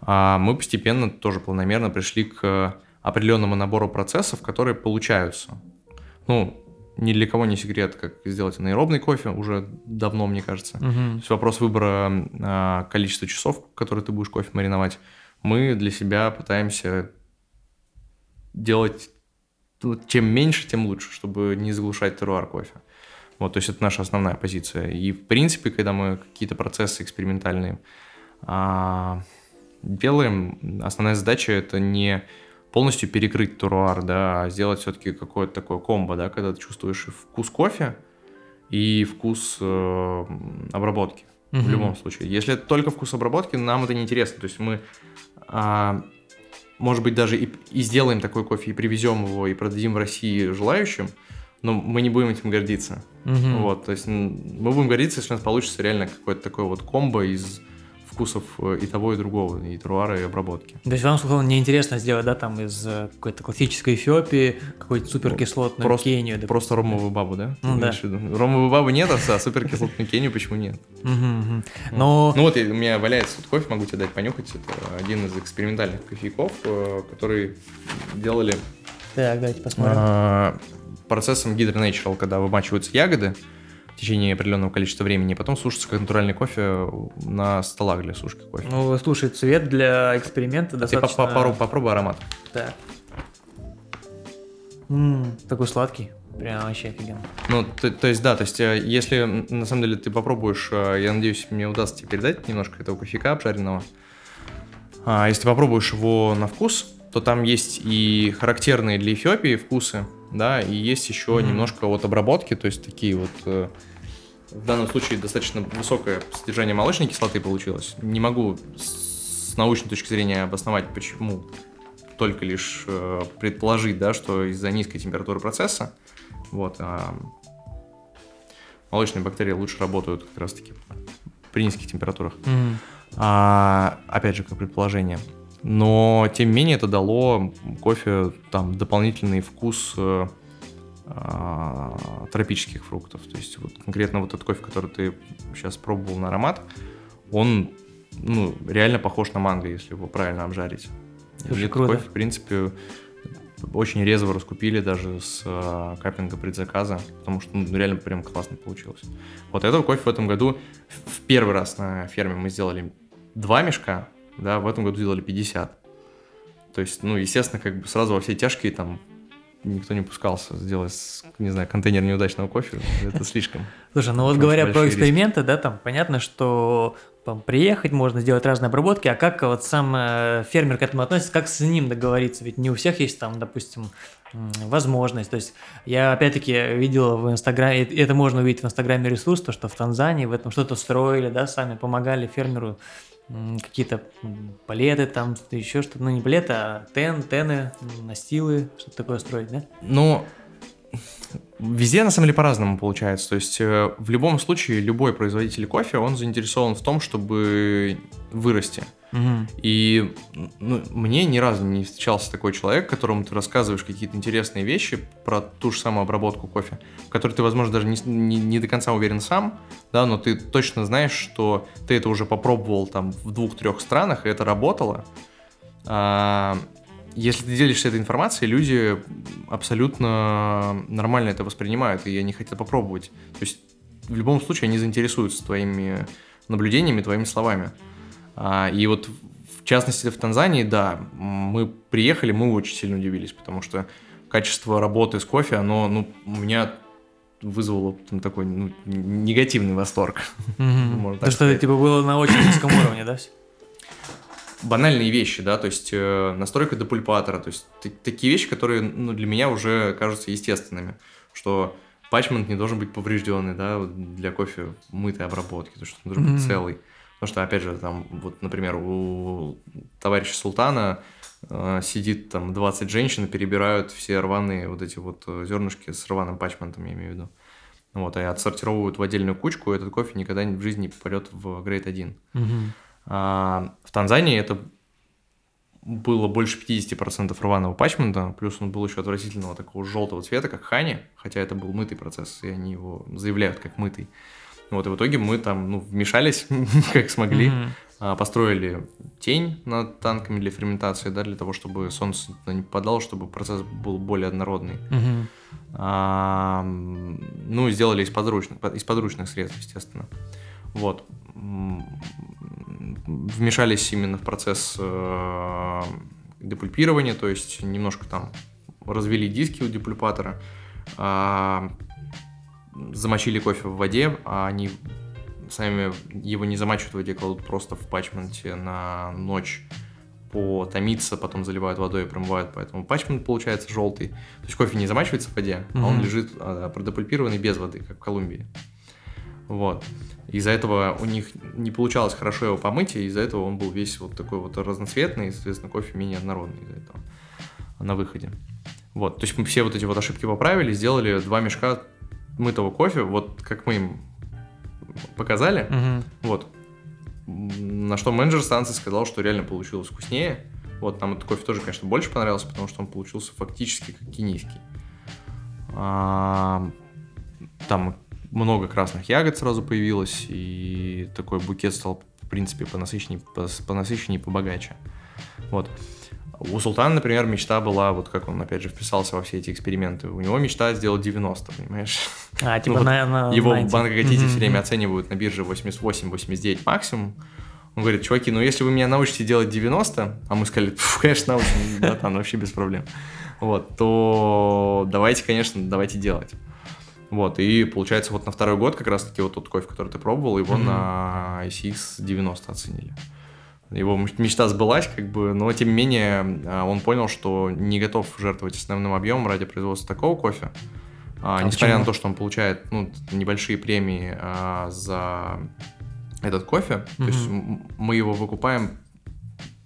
А мы постепенно тоже планомерно пришли к определенному набору процессов, которые получаются. Ну, ни для кого не секрет, как сделать анаэробный кофе, уже давно, мне кажется. Угу. То есть вопрос выбора а, количества часов, которые ты будешь кофе мариновать, мы для себя пытаемся делать чем меньше, тем лучше, чтобы не заглушать теруар кофе. Вот, то есть это наша основная позиция. И в принципе, когда мы какие-то процессы экспериментальные а, делаем, основная задача это не полностью перекрыть туруар, да, а сделать все-таки какое-то такое комбо, да, когда ты чувствуешь вкус кофе и вкус э, обработки. Угу. В любом случае. Если это только вкус обработки, нам это не интересно. То есть мы, а, может быть, даже и, и сделаем такой кофе, и привезем его, и продадим в России желающим, но мы не будем этим гордиться. Угу. Вот, то есть мы будем гордиться, если у нас получится реально какое-то такое вот комбо из вкусов э, и того, и другого, и труара, и обработки. То есть вам, условно, неинтересно сделать, да, там из э, какой-то классической Эфиопии какой-то суперкислотную просто, Кению, допустим. Просто ромовую бабу, да? Ну да. Ромовую бабу нет, а суперкислотную Кению почему нет? Но... Ну вот у меня валяется тут кофе, могу тебе дать понюхать. Это один из экспериментальных кофейков, э, которые делали... Так, давайте посмотрим. А, процессом Hydro Natural, когда вымачиваются ягоды, в течение определенного количества времени, и потом сушится как натуральный кофе на столах для сушки кофе. Ну, слушай, цвет для эксперимента достаточно... Ты попробуй, попробуй аромат. Так. М-м, такой сладкий. Прям вообще офигенно. Ну, то, то есть, да, то есть, э, если на самом деле ты попробуешь, э, я надеюсь, мне удастся тебе передать немножко этого кофейка обжаренного. А если ты попробуешь его на вкус, то там есть и характерные для Эфиопии вкусы, да, и есть еще mm-hmm. немножко вот обработки, то есть такие вот э, в данном случае достаточно высокое содержание молочной кислоты получилось. Не могу с научной точки зрения обосновать, почему только лишь э, предположить, да, что из-за низкой температуры процесса, вот, а молочные бактерии лучше работают как раз-таки при низких температурах. Mm-hmm. А, опять же, как предположение. Но, тем не менее, это дало кофе там дополнительный вкус э, э, тропических фруктов. То есть вот конкретно вот этот кофе, который ты сейчас пробовал на аромат, он ну, реально похож на манго, если его правильно обжарить. Этот круто. кофе, в принципе, очень резво раскупили даже с э, капинга предзаказа, потому что ну, реально прям классно получилось. Вот этого кофе в этом году в первый раз на ферме мы сделали два мешка, да, в этом году сделали 50. То есть, ну, естественно, как бы сразу во все тяжкие там никто не пускался сделать, не знаю, контейнер неудачного кофе, это слишком. Слушай, ну вот говоря про эксперименты, да, там понятно, что там, приехать можно сделать разные обработки, а как вот сам э, фермер к этому относится, как с ним договориться, ведь не у всех есть там, допустим, возможность. То есть я опять-таки видел в Инстаграме, это можно увидеть в Инстаграме ресурс, то, что в Танзании в этом что-то строили, да, сами помогали фермеру какие-то палеты, там еще что-то, ну не палеты, а тен, тены, настилы, что-то такое строить, да? Ну, везде на самом деле по-разному получается. То есть э, в любом случае любой производитель кофе, он заинтересован в том, чтобы вырасти. Мгм. И ну, мне ни разу не встречался такой человек, которому ты рассказываешь какие-то интересные вещи про ту же самую обработку кофе, в которой ты, возможно, даже не, не- не до конца уверен сам, да, но ты точно знаешь, что ты это уже попробовал там в двух-трех странах, и это работало. А, если ты делишься этой информацией, люди абсолютно нормально это воспринимают, и они хотят попробовать. То есть в любом случае они заинтересуются твоими наблюдениями, твоими словами. А, и вот в частности в Танзании, да, мы приехали, мы очень сильно удивились, потому что качество работы с кофе, оно, ну, у меня вызвало там такой ну, негативный восторг. Можно То, так что сказать. типа было на очень низком уровне, да? банальные вещи, да, то есть э, настройка депульпатора, то есть т- такие вещи, которые ну, для меня уже кажутся естественными, что патчмент не должен быть поврежденный, да, для кофе мытой обработки, то что он должен быть Мгм. целый. Потому что, опять же, там, вот, например, у товарища Султана э, сидит там 20 женщин и перебирают все рваные вот эти вот э, зернышки с рваным патчментом, я имею в виду. Вот, и отсортировывают в отдельную кучку, и этот кофе никогда в жизни не попадет в грейд 1. Мгм. А, в Танзании это было больше 50% рваного патчмента, плюс он был еще отвратительного такого желтого цвета, как хани, хотя это был мытый процесс, и они его заявляют как мытый. Вот, и в итоге мы там, ну, вмешались, <laughs> как смогли, а, построили тень над танками для ферментации, да, для того, чтобы солнце не попадало, чтобы процесс был более однородный. А, ну, сделали из подручных, из подручных средств, естественно. Вот. Вмешались именно в процесс э, депульпирования, то есть немножко там развели диски у депульпатора, а, замочили кофе в воде, а они сами его не замачивают в воде, кладут просто в патчменте на ночь потомиться, потом заливают водой и промывают, поэтому патчмент получается желтый. То есть кофе не замачивается в воде, а он лежит а, продепульпированный без воды, как в Колумбии. Вот. Из-за этого у них не получалось хорошо его помыть, и из-за этого он был весь вот такой вот разноцветный, и, соответственно, кофе менее однородный из-за этого на выходе. Вот, то есть мы все вот эти вот ошибки поправили, сделали два мешка мытого кофе, вот как мы им показали, Мгм. вот. На что менеджер станции сказал, что реально получилось вкуснее. Вот, нам этот кофе тоже, конечно, больше понравился, потому что он получился фактически как кенийский. А, Там много красных ягод сразу появилось, и такой букет стал, в принципе, понасыщенней, пос- понасыщенней, побогаче. Вот. У Султана, например, мечта была, вот как он, опять же, вписался во все эти эксперименты. У него мечта сделать 90, понимаешь? А, <laughs> типа Ну на, на Его 90. в банк Агатити Мгм. все время оценивают на бирже 88-89 максимум. Он говорит, чуваки, ну если вы меня научите делать 90, а мы сказали, «Пф, конечно, научим, <laughs> братан, вообще без проблем, вот, то давайте, конечно, давайте делать. Вот, и получается, вот на второй год как раз-таки вот тот кофе, который ты пробовал, его Мгм. на ICX 90 оценили. Его мечта сбылась, как бы, но тем не менее а, он понял, что не готов жертвовать основным объемом ради производства такого кофе. А, А несмотря почему? на то, что он получает ну, небольшие премии а, за этот кофе, то есть мы его выкупаем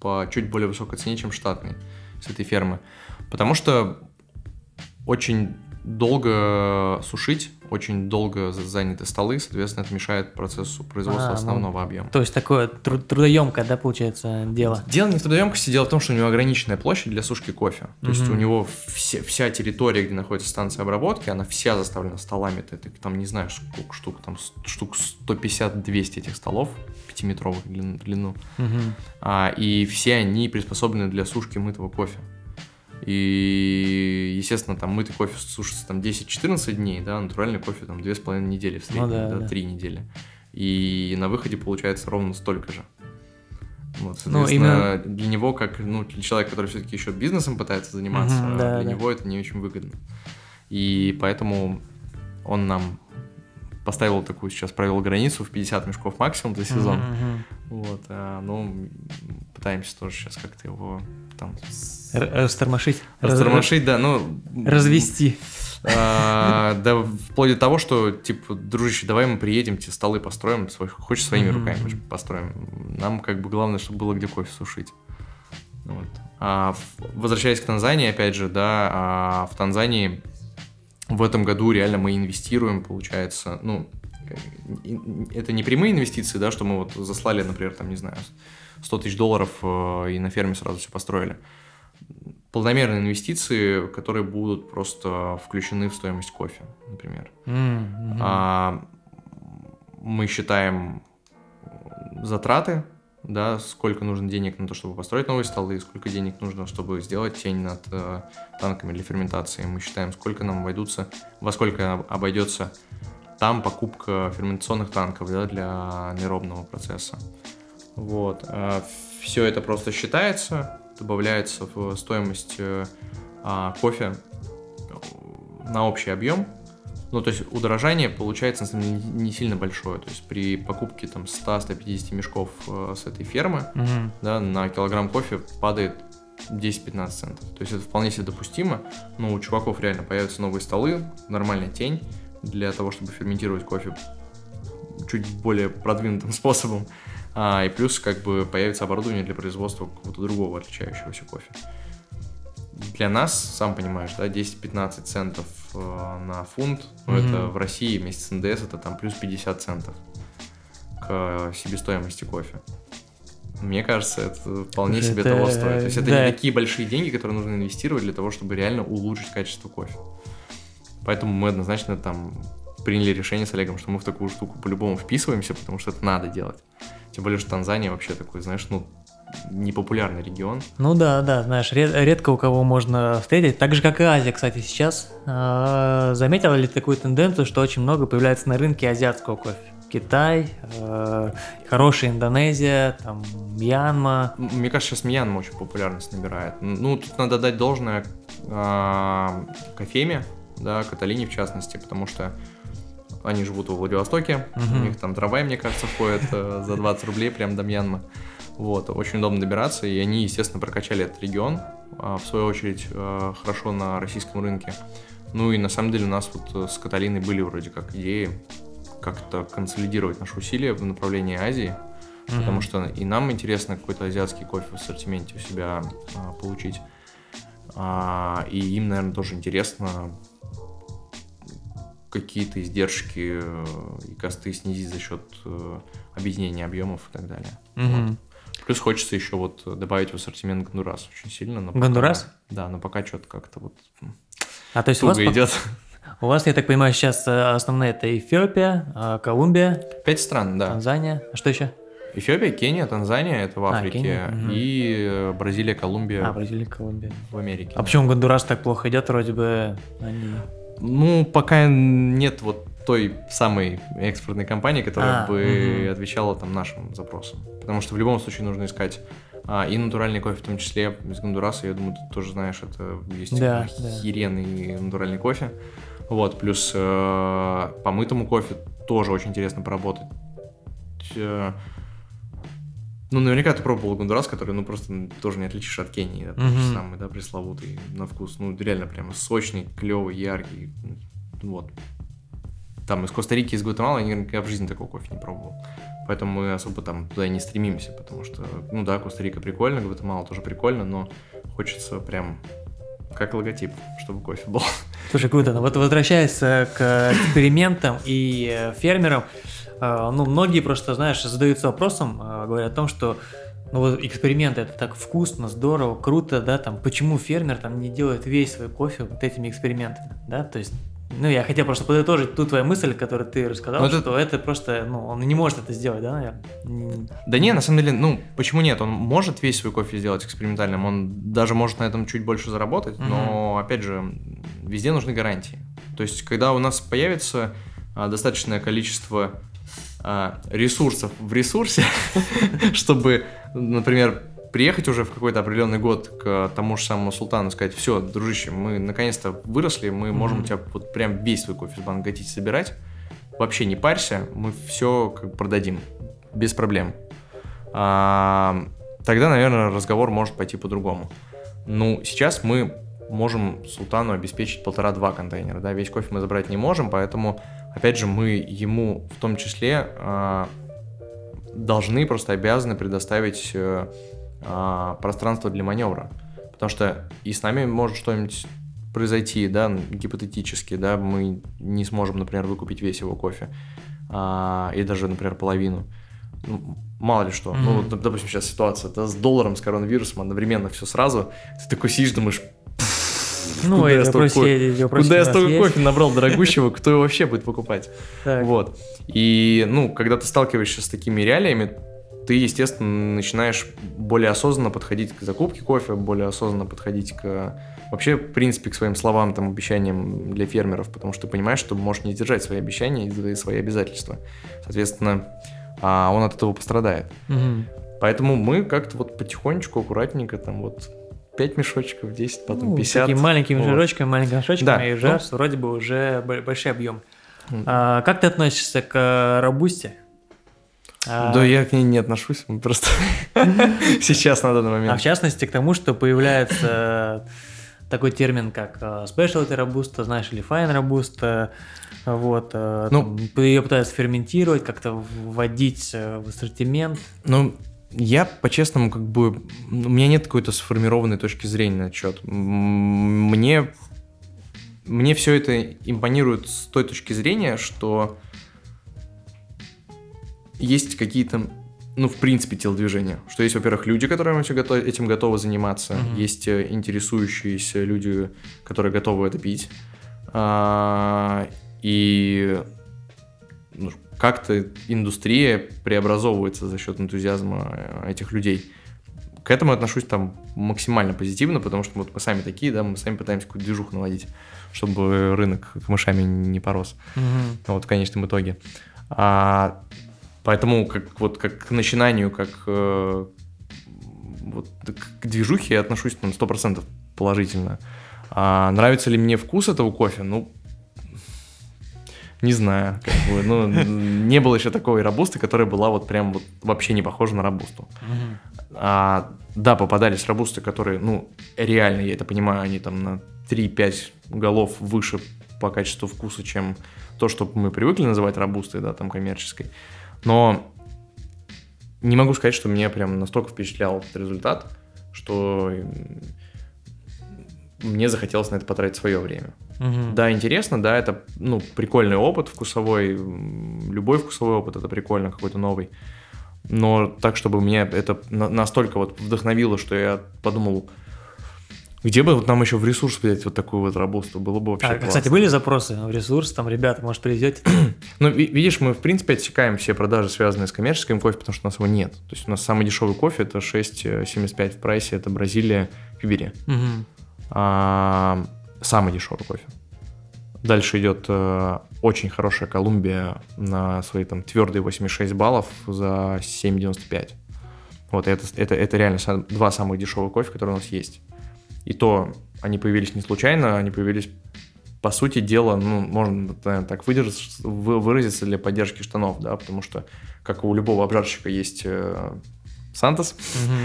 по чуть более высокой цене, чем штатный с этой фермы. Потому что очень долго сушить, очень долго за- заняты столы, соответственно, это мешает процессу производства А, ну, основного объема. То есть такое тру- трудоемкое, да, получается, дело. Дело не в трудоемкости, дело в том, что у него ограниченная площадь для сушки кофе. То есть Мгм. у него все- вся территория, где находится станция обработки, она вся заставлена столами. Ты, ты там не знаешь, сколько штук, там штук 150-200 этих столов, пятиметровых в длин- в длину. Мгм. А, и все они приспособлены для сушки мытого кофе. И, естественно, там мытый кофе сушится там 10-14 дней, да, натуральный кофе там 2,5 недели в среднем, Ну да, да, да. 3 недели. И на выходе получается ровно столько же. Вот, Ну, соответственно, для него, как ну, для человека, который все-таки еще бизнесом пытается заниматься, Мгм, да, для да. него это не очень выгодно. И поэтому он нам поставил такую сейчас, провел границу в 50 мешков максимум за сезон. Мгм, Вот, а, ну, пытаемся тоже сейчас как-то его там Растормошить. Растормошить, да, ну... Развести. а, да, вплоть до того, что, типа, дружище, давай мы приедем, тебе столы построим, свой- хочешь своими руками построим. Нам, как бы, главное, чтобы было где кофе сушить. Вот. А, возвращаясь к Танзании, опять же, да, а, в Танзании в этом году реально мы инвестируем, получается, ну, это не прямые инвестиции, да, что мы вот заслали, например, там, не знаю, 100 тысяч долларов э, и на ферме сразу все построили. Полномерные инвестиции, которые будут просто включены в стоимость кофе, например. Mm-hmm. А, мы считаем затраты, да, сколько нужно денег на то, чтобы построить новые столы, сколько денег нужно, чтобы сделать тень над э, танками для ферментации. Мы считаем, сколько нам обойдутся, во сколько обойдется там покупка ферментационных танков да, для неробного процесса. Вот. Э, Все это просто считается, добавляется в стоимость э, а, кофе на общий объем, ну, то есть удорожание получается на самом деле не сильно большое. То есть при покупке там 100-150 мешков э, с этой фермы угу. да, на килограмм кофе падает 10-15 центов. То есть это вполне себе допустимо, но у чуваков реально появятся новые столы, нормальная тень для того, чтобы ферментировать кофе чуть более продвинутым <laughs> способом. А, и плюс как бы появится оборудование для производства какого-то другого отличающегося кофе для нас, сам понимаешь, да, 10-15 центов э, на фунт, ну, mm-hmm. это в России вместе с НДС это там плюс 50 центов к себестоимости кофе. Мне кажется, это вполне это, себе того стоит. То есть это да. не такие большие деньги, которые нужно инвестировать для того, чтобы реально улучшить качество кофе. Поэтому мы однозначно там приняли решение с Олегом, что мы в такую штуку по-любому вписываемся, потому что это надо делать. Тем более, что Танзания вообще такой, знаешь, ну, непопулярный регион. Ну да, да, знаешь, ред, редко у кого можно встретить. Так же, как и Азия, кстати, сейчас. А, заметила ли такую тенденцию, что очень много появляется на рынке азиатского кофе? Китай, э, хорошая Индонезия, там, Мьянма. Мне кажется, сейчас Мьянма очень популярность набирает. Ну, тут надо дать должное э, кофеме, да, Каталине в частности, потому что они живут во Владивостоке, угу. у них там трамвай, мне кажется, входит э, за 20 рублей прям до Мьянмы. Вот, очень удобно добираться, и они, естественно, прокачали этот регион, а, в свою очередь, э, хорошо на российском рынке. Ну и на самом деле у нас вот с Каталиной были вроде как идеи как-то консолидировать наши усилия в направлении Азии, mm-hmm. потому что и нам интересно какой-то азиатский кофе в ассортименте у себя а, получить, а, и им, наверное, тоже интересно какие-то издержки э, и косты снизить за счет э, объединения объемов и так далее. Mm-hmm. Вот. Плюс хочется еще вот добавить в ассортимент Гондурас очень сильно. Но Гондурас? Пока, да, но пока что-то как-то вот а то есть у вас идет. У вас, я так понимаю, сейчас э, основные это Эфиопия, Колумбия. Пять стран, да. Танзания. А что еще? Эфиопия, Кения, Танзания, это в а, Африке, а, и э, Бразилия, Колумбия. А, Бразилия, Колумбия. В Америке. А да. почему Гондурас так плохо идет, вроде бы они... Ну, пока нет вот той самой экспортной компании, которая а, бы угу. отвечала там нашим запросам. Потому что в любом случае нужно искать а, и натуральный кофе, в том числе из Гондураса, я думаю, ты тоже знаешь, это есть да, охеренный да. натуральный кофе. Вот, плюс э, по мытому кофе тоже очень интересно поработать. Э, ну, наверняка ты пробовал Гондурас, который, ну, просто тоже не отличишь от Кении, да, тот же самый, да, пресловутый на вкус. Ну, реально прямо сочный, клевый, яркий. Вот там из Коста-Рики, из Гватемалы я никогда в жизни такого кофе не пробовал. Поэтому мы особо там туда и не стремимся, потому что, ну да, Коста-Рика прикольно, Гватемала тоже прикольно, но хочется прям как логотип, чтобы кофе был. Слушай, круто. Вот возвращаясь к экспериментам и э, фермерам, э, ну, многие просто, знаешь, задаются вопросом, э, говорят о том, что ну вот эксперименты это так вкусно, здорово, круто, да, там, почему фермер там не делает весь свой кофе вот этими экспериментами, да, то есть ну, я хотел просто подытожить ту твою мысль, которую ты рассказал, ну, это... что это просто, ну, он не может это сделать, да, наверное? Да не, на самом деле, ну, почему нет? Он может весь свой кофе сделать экспериментальным, он даже может на этом чуть больше заработать, угу. но, опять же, везде нужны гарантии. То есть, когда у нас появится а, достаточное количество ресурсов в ресурсе, <laughs> чтобы, например, приехать уже в какой-то определенный год к тому же самому султану и сказать, все, дружище, мы наконец-то выросли, мы mm-hmm. можем у тебя вот прям весь свой кофе с Бангатити собирать, вообще не парься, мы все как продадим, без проблем. А, тогда, наверное, разговор может пойти по-другому. Ну, сейчас мы можем султану обеспечить полтора-два контейнера, да, весь кофе мы забрать не можем, поэтому, опять же, мы ему в том числе а, должны, просто обязаны предоставить э, а, пространство для маневра. Потому что и с нами может что-нибудь произойти, да, гипотетически, да, мы не сможем, например, выкупить весь его кофе, а, и даже, например, половину. Ну, мало ли что. Mm-hmm. Ну, вот, допустим, сейчас ситуация, это с долларом, с коронавирусом одновременно все сразу. Ты такой сидишь, думаешь, <laughs> ну, куда я столько, кофе, куда я столько кофе набрал дорогущего, кто его вообще будет покупать? <laughs> Вот. И, ну, когда ты сталкиваешься с такими реалиями, ты, естественно, начинаешь более осознанно подходить к закупке кофе, более осознанно подходить к вообще, в принципе, к своим словам, там, обещаниям для фермеров, потому что ты понимаешь, что можешь не держать свои обещания и свои обязательства. Соответственно, а он от этого пострадает. Угу. Поэтому мы как-то вот потихонечку, аккуратненько, там вот 5 мешочков, 10, потом ну, 50. Такими маленькими вот. жирочками, маленькими мешочками, да, и уже ну, вроде бы уже большой объем. А, как ты относишься к робусте? А... Да я к ней не отношусь, просто <laughs> сейчас на данный момент. А в частности к тому, что появляется такой термин, как э, specialty robusta, знаешь, или fine robusta, вот, э, ну, там, ее пытаются ферментировать, как-то вводить э, в ассортимент. Ну, я, по-честному, как бы, у меня нет какой-то сформированной точки зрения на счет. Мне, мне все это импонирует с той точки зрения, что есть какие-то, ну, в принципе, телодвижения. Что есть, во-первых, люди, которые этим готовы заниматься, mm-hmm. есть э, интересующиеся люди, которые готовы это пить. А, и как-то индустрия преобразовывается за счет энтузиазма э, этих людей. К этому отношусь там максимально позитивно, потому что вот мы сами такие, да, мы сами пытаемся какую-то движуху наводить, чтобы рынок камышами не порос. Угу. Вот в конечном итоге. А, поэтому как вот как к начинанию, как э, вот, к движухе я отношусь там 100% положительно. А нравится ли мне вкус этого кофе? Ну, не знаю, как бы, ну, не было еще такой рабусты, которая была вот прям вот вообще не похожа на рабусту. А, да, попадались рабусты, которые, ну, реально, я это понимаю, они там на 3-5 голов выше по качеству вкуса, чем то, что мы привыкли называть рабустой, да, там, коммерческой. Но не могу сказать, что меня прям настолько впечатлял этот результат, что мне захотелось на это потратить свое время. Угу. Да, интересно, да, это ну, прикольный опыт вкусовой, любой вкусовой опыт это прикольно, какой-то новый. Но так, чтобы меня это настолько вот вдохновило, что я подумал, где бы вот нам еще в ресурс взять вот такую вот рабусту, было бы вообще а, классно. Кстати, были запросы в ресурс, там, ребята, может, привезете? <clears throat> ну, видишь, мы, в принципе, отсекаем все продажи, связанные с коммерческим кофе, потому что у нас его нет. То есть у нас самый дешевый кофе, это 6,75 в прайсе, это Бразилия, Пибери. Угу а, самый дешевый кофе. Дальше идет э, очень хорошая Колумбия на свои там твердые 86 баллов за 7,95. Вот это, это, это реально два самых дешевых кофе, которые у нас есть. И то они появились не случайно, они появились, по сути дела, ну, можно наверное, так выразиться для поддержки штанов, да, потому что, как у любого обжарщика есть э, Сантос,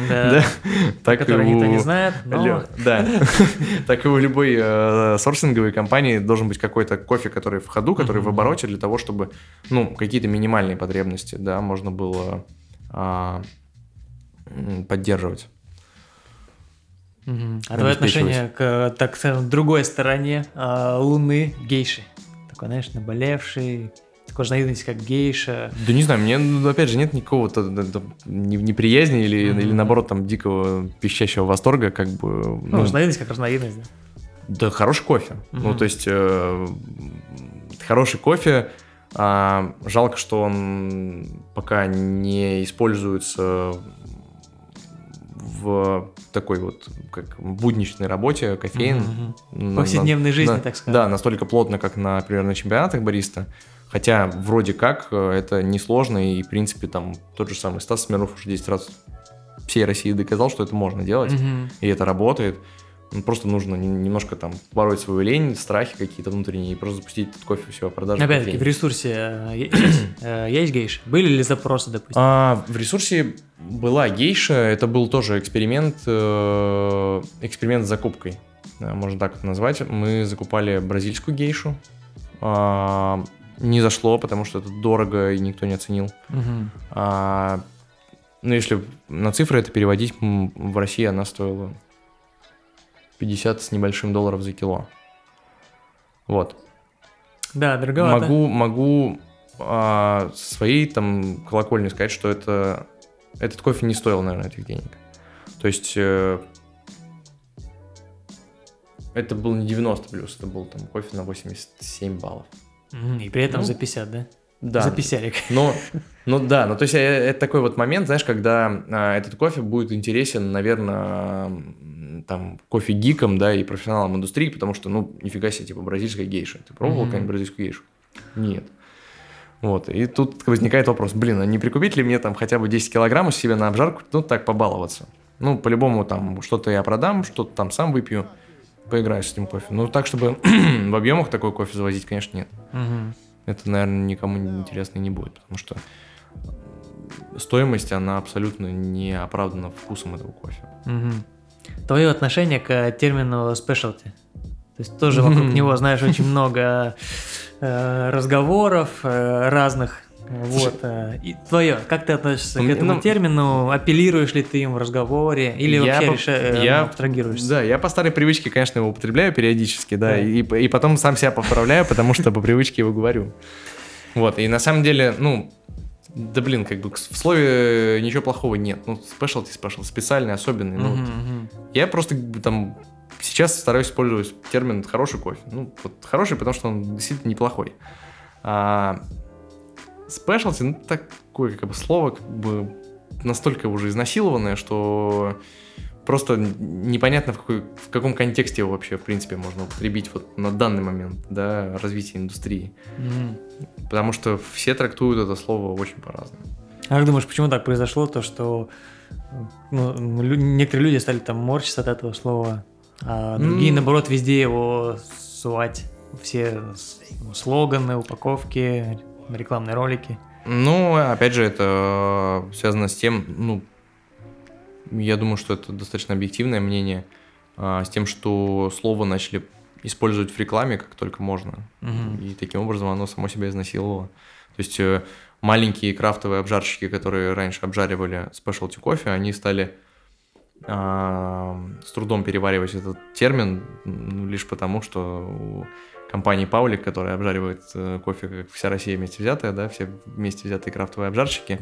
да. так который никто не знает, Да, <laughs> так и у любой э, сорсинговой компании должен быть какой-то кофе, который в ходу, который в обороте для того, чтобы, ну, какие-то минимальные потребности, да, можно было а, поддерживать. А твое отношение к, так сказать, другой стороне а, Луны, гейши? Такой, знаешь, наболевший, такой наивности, как гейша. Да не знаю, мне, ну, опять же, нет никакого неприязни или, mm-hmm. или наоборот там дикого пищащего восторга, как бы. Ну, ну разновидность как разновидность, да? Да, хороший кофе. Mm-hmm. Ну, то есть, э, хороший кофе. А, жалко, что он пока не используется в такой вот как будничной работе, кофеин. Угу. Повседневной на, жизни, на, так сказать. Да, настолько плотно, как, например, на чемпионатах бариста. Хотя вроде как э, это несложно, и в принципе там тот же самый Стас Смирнов уже 10 раз всей России доказал, что это можно делать, угу. и это работает. Ну, просто нужно немножко там пороть свою лень, страхи какие-то внутренние, и просто запустить этот кофе, все, продажи. Опять-таки, в ресурсе э, есть, э, гейша? Были ли запросы, допустим? А, в ресурсе была гейша, это был тоже эксперимент, эксперимент с закупкой, можно так это назвать. Мы закупали бразильскую гейшу, а, не зашло, потому что это дорого и никто не оценил. Угу. А, ну, если на цифры это переводить, в России она стоила 50 с небольшим долларов за кило. Вот. Да, дороговато. Могу, могу а, своей там колокольни сказать, что это этот кофе не стоил, наверное, этих денег. То есть э, это был не 90 плюс, это был там кофе на 87 баллов. И при этом Ну, за 50, да? Да. За 50. Но, ну да, ну то есть э, это такой вот момент, знаешь, когда а, этот кофе будет интересен, наверное, там, кофе-гикам, да, и профессионалам индустрии, потому что, ну, нифига себе, типа, бразильская гейша. Ты пробовал Мгм. какую-нибудь бразильскую гейшу? Нет. Вот, и тут возникает вопрос, блин, а не прикупить ли мне там хотя бы 10 килограммов себе на обжарку, ну, так, побаловаться? Ну, по-любому там что-то я продам, что-то там сам выпью, поиграю с этим кофе. Ну, так, чтобы <clears throat> в объемах такой кофе завозить, конечно, нет Мгм. это, наверное, никому интересно не будет, потому что стоимость, она абсолютно не оправдана вкусом этого кофе. Мгм. Твое отношение к термину specialty? То есть тоже вокруг <laughs> него, знаешь, очень много э, разговоров э, разных. Вот. э, И твое, как ты относишься к этому ну, термину? Апеллируешь ли ты им в разговоре? Или Я вообще по- реша- э, я- абстрагируешься? Да, я по старой привычке, конечно, его употребляю периодически, да, Да. И, и потом сам себя поправляю, потому что по привычке его говорю. Вот, и на самом деле, ну, да блин, как бы в слове ничего плохого нет. Ну, specialty, special, специальный, особенный. Ну. Я просто там сейчас стараюсь использовать термин хороший кофе. Ну, вот хороший, потому что он действительно неплохой. А specialty, ну, такое как бы слово как бы настолько уже изнасилованное, что просто непонятно в, какой, в каком контексте его вообще, в принципе, можно употребить вот на данный момент, да, развития индустрии. Мгм. Потому что все трактуют это слово очень по-разному. А как думаешь, почему так произошло, то что ну, лю- некоторые люди стали там морщиться от этого слова, а другие, М. наоборот, везде его сувать? Все слоганы, упаковки, рекламные ролики. Ну, опять же, это связано с тем, ну, я думаю, что это достаточно объективное мнение, а, с тем, что слово начали использовать в рекламе как только можно. Мгм. И таким образом оно само себя изнасиловало. То есть э, маленькие крафтовые обжарщики, которые раньше обжаривали спешлти кофе, они стали с трудом переваривать этот термин м, лишь потому, что компании Паулик, которая обжаривает э, кофе, как вся Россия вместе взятая, да, все вместе взятые крафтовые обжарщики,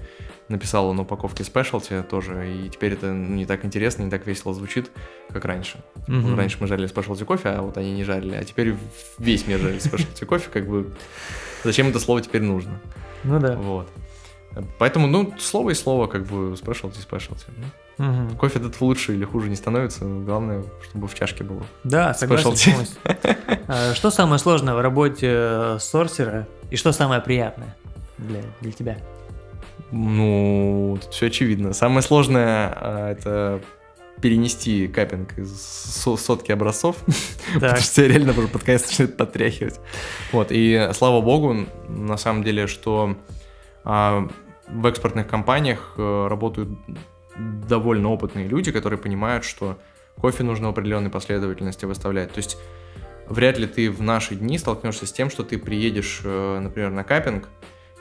написала на упаковке спешлти тоже, и теперь это не так интересно, не так весело звучит, как раньше. Мгм. Вот раньше мы жарили спешлти кофе, а вот они не жарили, а теперь весь мир жарит спешлти кофе, как бы зачем это слово теперь нужно? Ну да. Вот. Поэтому, ну, слово и слово, как бы, спешлти, спешлти. Ну, Мгм. Кофе от этого лучше или хуже не становится, главное, чтобы в чашке было. Да, согласен полностью. А, Что самое сложное в работе э, сорсера и что самое приятное для, для тебя? Ну, тут все очевидно. Самое сложное а, это перенести капинг из со- сотки образцов, <laughs> потому что тебя реально под конец начинает потряхивать. Вот, и слава богу, на самом деле, что а, в экспортных компаниях э, работают довольно опытные люди, которые понимают, что кофе нужно в определенной последовательности выставлять. То есть вряд ли ты в наши дни столкнешься с тем, что ты приедешь, э, например, на капинг,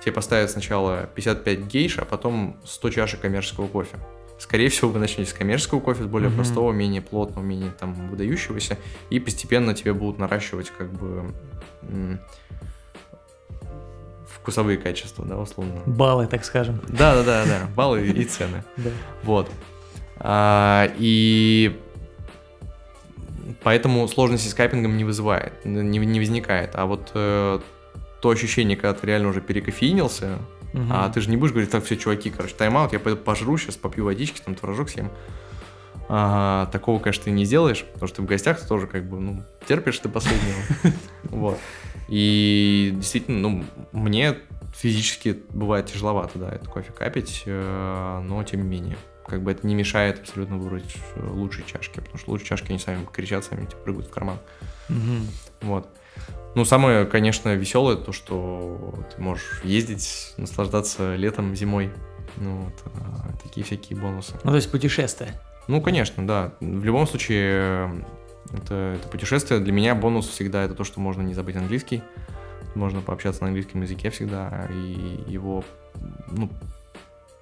тебе поставят сначала 55 гейш, а потом 100 чашек коммерческого кофе. Скорее всего, вы начнете с коммерческого кофе, с более Мгм. простого, менее плотного, менее там выдающегося, и постепенно тебе будут наращивать как бы вкусовые качества, да, условно. баллы, так скажем. Да, да, да, да, баллы и цены. <laughs> Да. Вот. А, и поэтому сложности с кайпингом не вызывает, не, не возникает. А вот э, то ощущение, когда ты реально уже перекофеинился, а ты же не будешь говорить, так, все, чуваки, короче, тайм-аут, я пойду пожру сейчас, попью водички, там творожок съем. А, такого, конечно, ты не сделаешь, потому что ты в гостях ты тоже как бы, ну, терпишь до последнего. <laughs> Вот. И действительно, ну, мне физически бывает тяжеловато, да, это кофе капить, э, но тем не менее. Как бы это не мешает абсолютно выбрать э, лучшие чашки, потому что лучшие чашки, они сами кричат, сами тебе прыгают в карман. Мгм. Вот. Ну, самое, конечно, веселое то, что ты можешь ездить, наслаждаться летом, зимой. Ну, вот, а, такие всякие бонусы. Ну, то есть путешествие. Ну, конечно, да. В любом случае, э, это, это путешествие. Для меня бонус всегда это то, что можно не забыть английский. Можно пообщаться на английском языке всегда, и его ну,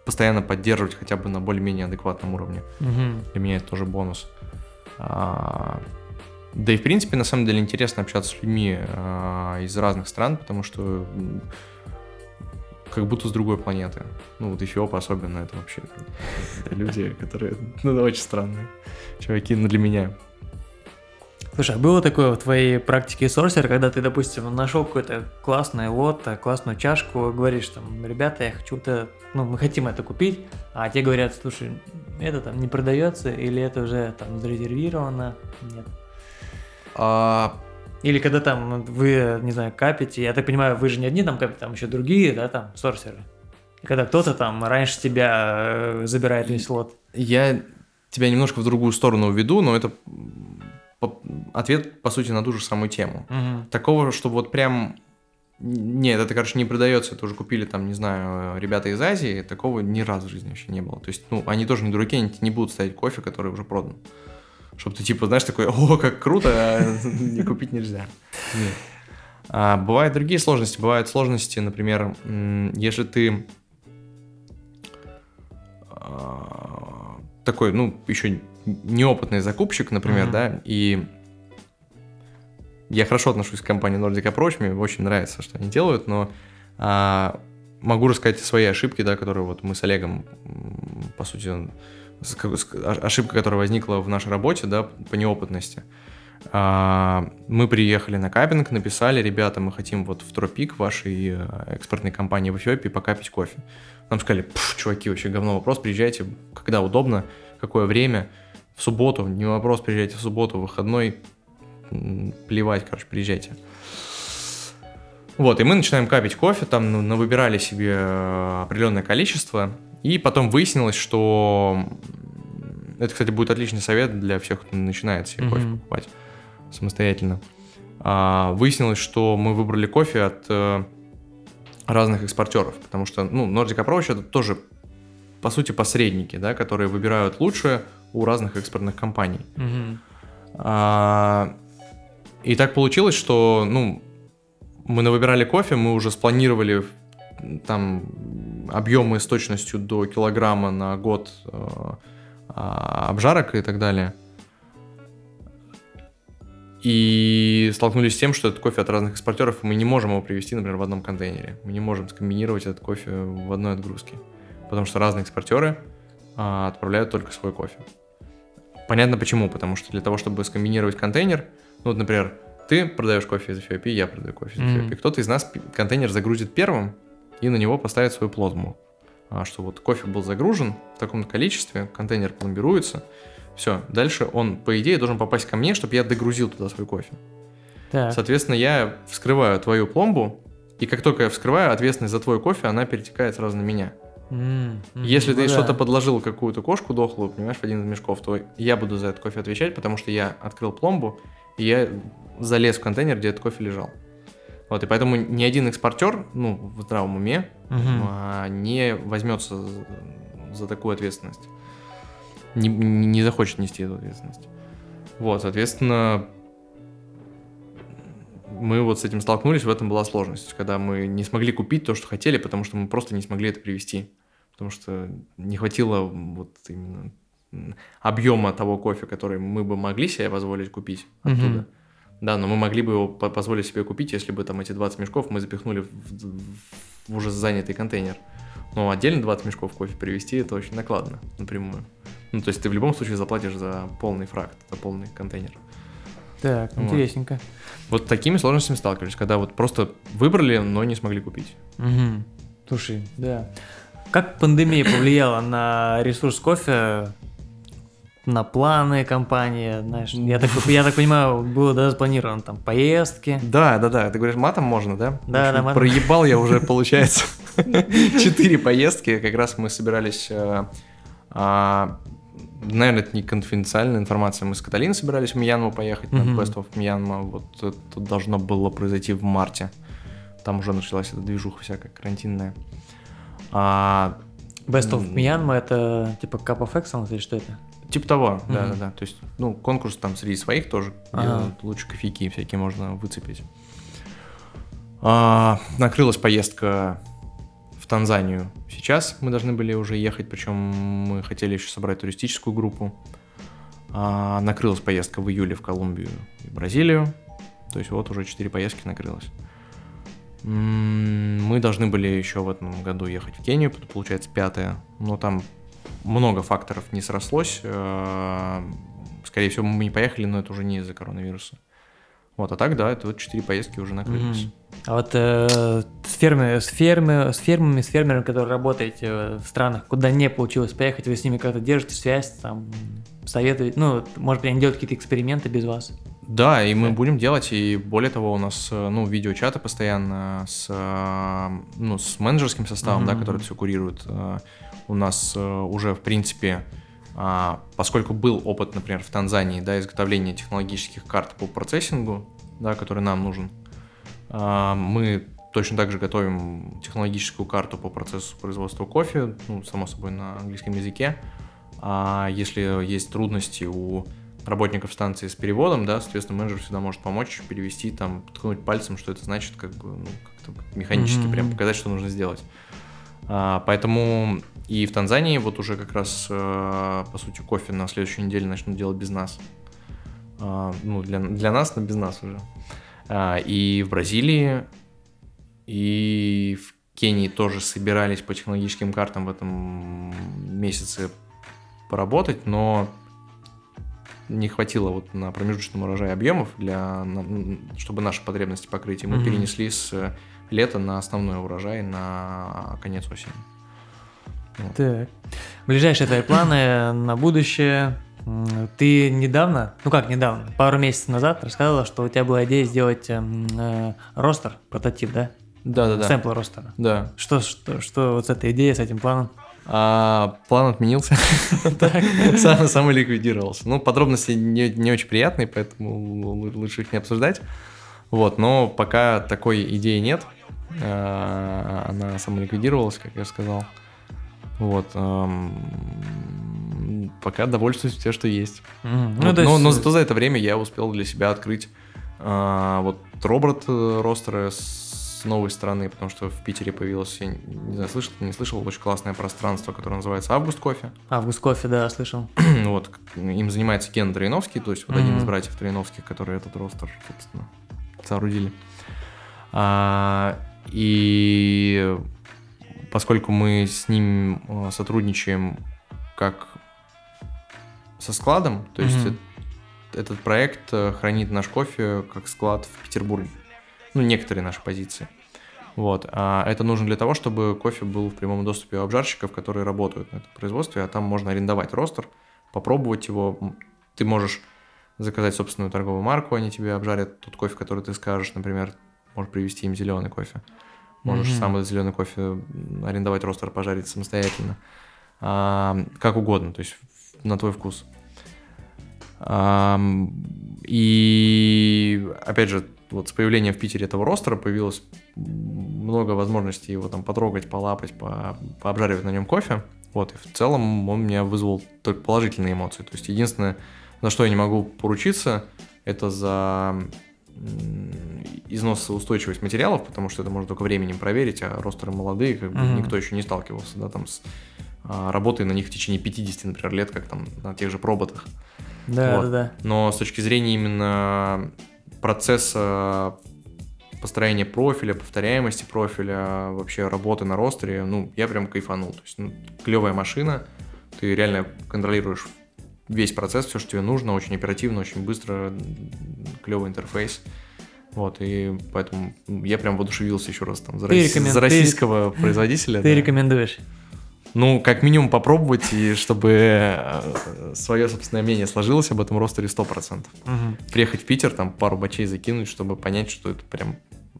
постоянно поддерживать хотя бы на более-менее адекватном уровне. Мгм. Для меня это тоже бонус. А, Да и, в принципе, на самом деле интересно общаться с людьми э, из разных стран, потому что как будто с другой планеты. Ну, вот Эфиопы особенно, это вообще <laughs> люди, которые, ну, очень странные чуваки, ну, для меня. Слушай, а было такое в твоей практике сорсера, когда ты, допустим, нашел какое-то классное лото, классную чашку, говоришь там, ребята, я хочу-то, ну, мы хотим это купить, а те говорят, слушай, это там не продается, или это уже там зарезервировано, нет. А, Или когда там вы, не знаю, капите, я так понимаю, вы же не одни там капите, там еще другие, да, там, сорсеры. И когда кто-то там раньше тебя э, забирает весь лот. я тебя немножко в другую сторону уведу, но это ответ, по сути, на ту же самую тему. Мгм. Такого, чтобы вот прям... Нет, это, короче, не продается, это уже купили там, не знаю, ребята из Азии, такого ни разу в жизни вообще не было. То есть, ну, они тоже не дураки, они не будут ставить кофе, который уже продан. Чтобы ты, типа, знаешь, такой, о, как круто, а не купить нельзя. Нет. А, бывают другие сложности. Бывают сложности, например, если ты а, такой, ну, еще неопытный закупщик, например, Мгм. да, и я хорошо отношусь к компании Nordic Approach, мне очень нравится, что они делают, но а, могу рассказать свои ошибки, да, которые вот мы с Олегом, по сути, о- ошибка, которая возникла в нашей работе, да, по неопытности. А, Мы приехали на капинг, написали, ребята, мы хотим вот в Тропик вашей э, экспортной компании в Эфиопии покапить кофе. Нам сказали, «Пф, чуваки, вообще говно вопрос, приезжайте, когда удобно, какое время, в субботу, не вопрос, приезжайте в субботу, в выходной, плевать, короче, приезжайте. Вот, и мы начинаем капить кофе, там ну, навыбирали себе э, определенное количество, и потом выяснилось, что это, кстати, будет отличный совет для всех, кто начинает себе кофе Мгм. покупать самостоятельно. А, выяснилось, что мы выбрали кофе от э, разных экспортеров, потому что, ну, Nordic Approach это тоже, по сути, посредники, да, которые выбирают лучшее у разных экспортных компаний. Мгм. А, И так получилось, что, ну, мы навыбирали кофе, мы уже спланировали там объемы с точностью до килограмма на год э, а, обжарок и так далее. И столкнулись с тем, что этот кофе от разных экспортеров, мы не можем его привезти, например, в одном контейнере. Мы не можем скомбинировать этот кофе в одной отгрузке. Потому что разные экспортеры а, отправляют только свой кофе. Понятно почему, потому что для того, чтобы скомбинировать контейнер, ну вот, например, ты продаешь кофе из Эфиопии, я продаю кофе из Мгм. Эфиопии, кто-то из нас контейнер загрузит первым и на него поставит свою плазму. А, что вот кофе был загружен в таком количестве, контейнер пломбируется, все, дальше он, по идее, должен попасть ко мне, чтобы я догрузил туда свой кофе. Так. Соответственно, я вскрываю твою пломбу, и как только я вскрываю, ответственность за твой кофе, она перетекает сразу на меня. Мгм, Если ты ну что-то да. подложил, какую-то кошку дохлую, понимаешь, в один из мешков, то я буду за этот кофе отвечать, потому что я открыл пломбу, и я залез в контейнер, где этот кофе лежал. Вот, и поэтому ни один экспортер, ну, в здравом уме, а, не возьмется за, такую ответственность. Не, не- захочет нести эту ответственность. Вот, соответственно, мы вот с этим столкнулись, в этом была сложность, когда мы не смогли купить то, что хотели, потому что мы просто не смогли это привезти. Потому что не хватило вот именно объема того кофе, который мы бы могли себе позволить купить оттуда. Да, но мы могли бы его по- позволить себе купить, если бы там эти 20 мешков мы запихнули в, в- в уже занятый контейнер. Но отдельно 20 мешков кофе привезти это очень накладно напрямую. Ну, то есть ты в любом случае заплатишь за полный фракт, за полный контейнер. Так, Вот. интересненько. Вот такими сложностями сталкивались, когда вот просто выбрали, но не смогли купить. Мгм. Слушай, да. Как пандемия повлияла на ресурс кофе, на планы компании, знаешь, я так, я так понимаю, было да, запланировано там поездки. Да, да, да. Ты говоришь, матом можно, да? Да, общем, да, матом. Проебал я уже, получается, <laughs> четыре поездки. Как раз мы собирались... э, а, Наверное, это не конфиденциальная информация. Мы с Каталиной собирались в Мьянму поехать на. Best of Мьянма. Вот это должно было произойти в марте. Там уже началась эта движуха всякая карантинная. А, Best of. Myanmar это типа Cup of Excellence или что это? Типа того, да, да, да. То есть, ну, конкурс там среди своих тоже, Ага. лучше кофейки всякие можно выцепить. А, накрылась поездка в Танзанию. Сейчас мы должны были уже ехать, причем мы хотели еще собрать туристическую группу. А, накрылась поездка в июле в Колумбию и Бразилию. То есть вот уже 4 поездки накрылось. Мы должны были еще в этом году ехать в Кению, получается пятая, но там много факторов не срослось. Э, скорее всего, мы не поехали, но это уже не из-за коронавируса. Вот, а так, да, это вот четыре поездки уже накрылись. Mm-hmm. А вот э, с, фермы, с, фермы, с фермами, с фермерами, которые работаете в странах, куда не получилось поехать, вы с ними как-то держите связь, там, советуете, ну, может быть, они делают какие-то эксперименты без вас? Да, и мы будем делать, и более того, у нас, э, ну, видеочаты постоянно с, э, ну, с менеджерским составом, mm-hmm. да, который все курирует. Э, у нас уже, в принципе, а, поскольку был опыт, например, в Танзании, да, изготовления технологических карт по процессингу, да, который нам нужен, а, мы точно так же готовим технологическую карту по процессу производства кофе, ну, само собой, на английском языке. А если есть трудности у работников станции с переводом, да, соответственно, менеджер всегда может помочь перевести, там, ткнуть пальцем, что это значит, как бы, ну, как-то механически mm-hmm. прям показать, что нужно сделать. А, поэтому и в Танзании вот уже как раз, а, по сути, кофе на следующей неделе начнут делать без нас. А, ну, для, для нас, но без нас уже. А, и в Бразилии, и в Кении тоже собирались по технологическим картам в этом месяце поработать, но не хватило вот на промежуточном урожае объемов, для, чтобы наши потребности покрыть, и мы mm-hmm. перенесли с лета на основной урожай на конец осени. Так. Ближайшие твои планы на будущее? Ты недавно, ну как недавно, пару месяцев назад рассказывала, что у тебя была идея сделать эм, э, ростер, прототип, да? Да, да, да. Сэмпл ростера. Да. Что, что, что вот с этой идеей, с этим планом? А, план отменился. <laughs> сам, сам ликвидировался. Ну, подробности не, не очень приятные, поэтому лучше их не обсуждать. Вот, но пока такой идеи нет. А, она самоликвидировалась, как я сказал. Вот. Пока довольствуюсь тем, что есть. Mm. Вот, ну, но, есть... но зато за это время я успел для себя открыть а, вот робот э, ростера с новой стороны, потому что в Питере появилось, я не знаю, слышал, не слышал, очень классное пространство, которое называется Август Кофе. Август Кофе, да, слышал. <clears throat> вот, им занимается Ген Троиновский, то есть вот mm-hmm. один из братьев Троиновских, который этот ростер, собственно, соорудили. А, и поскольку мы с ним э, сотрудничаем как со складом, то есть mm-hmm. этот проект э, хранит наш кофе как склад в Петербурге. Ну, некоторые наши позиции. Вот. А это нужно для того, чтобы кофе был в прямом доступе у обжарщиков, которые работают на этом производстве, а там можно арендовать ростер, попробовать его. Ты можешь заказать собственную торговую марку, они тебе обжарят тот кофе, который ты скажешь, например, можешь привезти им зеленый кофе. Можешь mm-hmm. сам этот зеленый кофе арендовать ростер, пожарить самостоятельно. А, как угодно, то есть на твой вкус. А, и опять же, вот с появлением в Питере этого ростера появилось много возможностей его там потрогать, полапать, по, пообжаривать на нем кофе. Вот, и в целом он меня вызвал только положительные эмоции. То есть единственное, за что я не могу поручиться, это за износоустойчивость материалов, потому что это можно только временем проверить, а ростеры молодые, как бы mm-hmm. никто еще не сталкивался, да, там с а, работой на них в течение 50, например, лет, как там на тех же проботах. Да, вот. да, да. Но с точки зрения именно процесса построения профиля, повторяемости профиля, вообще работы на ростере, ну, я прям кайфанул. То есть, ну, клевая машина, ты реально контролируешь весь процесс, все, что тебе нужно, очень оперативно, очень быстро, клевый интерфейс. Вот, и поэтому я прям воодушевился еще раз там за, рас... рекомен... за российского ты... производителя. Ты да. рекомендуешь? Ну, как минимум попробовать, и чтобы э, свое собственное мнение сложилось об этом ростере 100%. Угу. Приехать в Питер, там пару бачей закинуть, чтобы понять, что это прям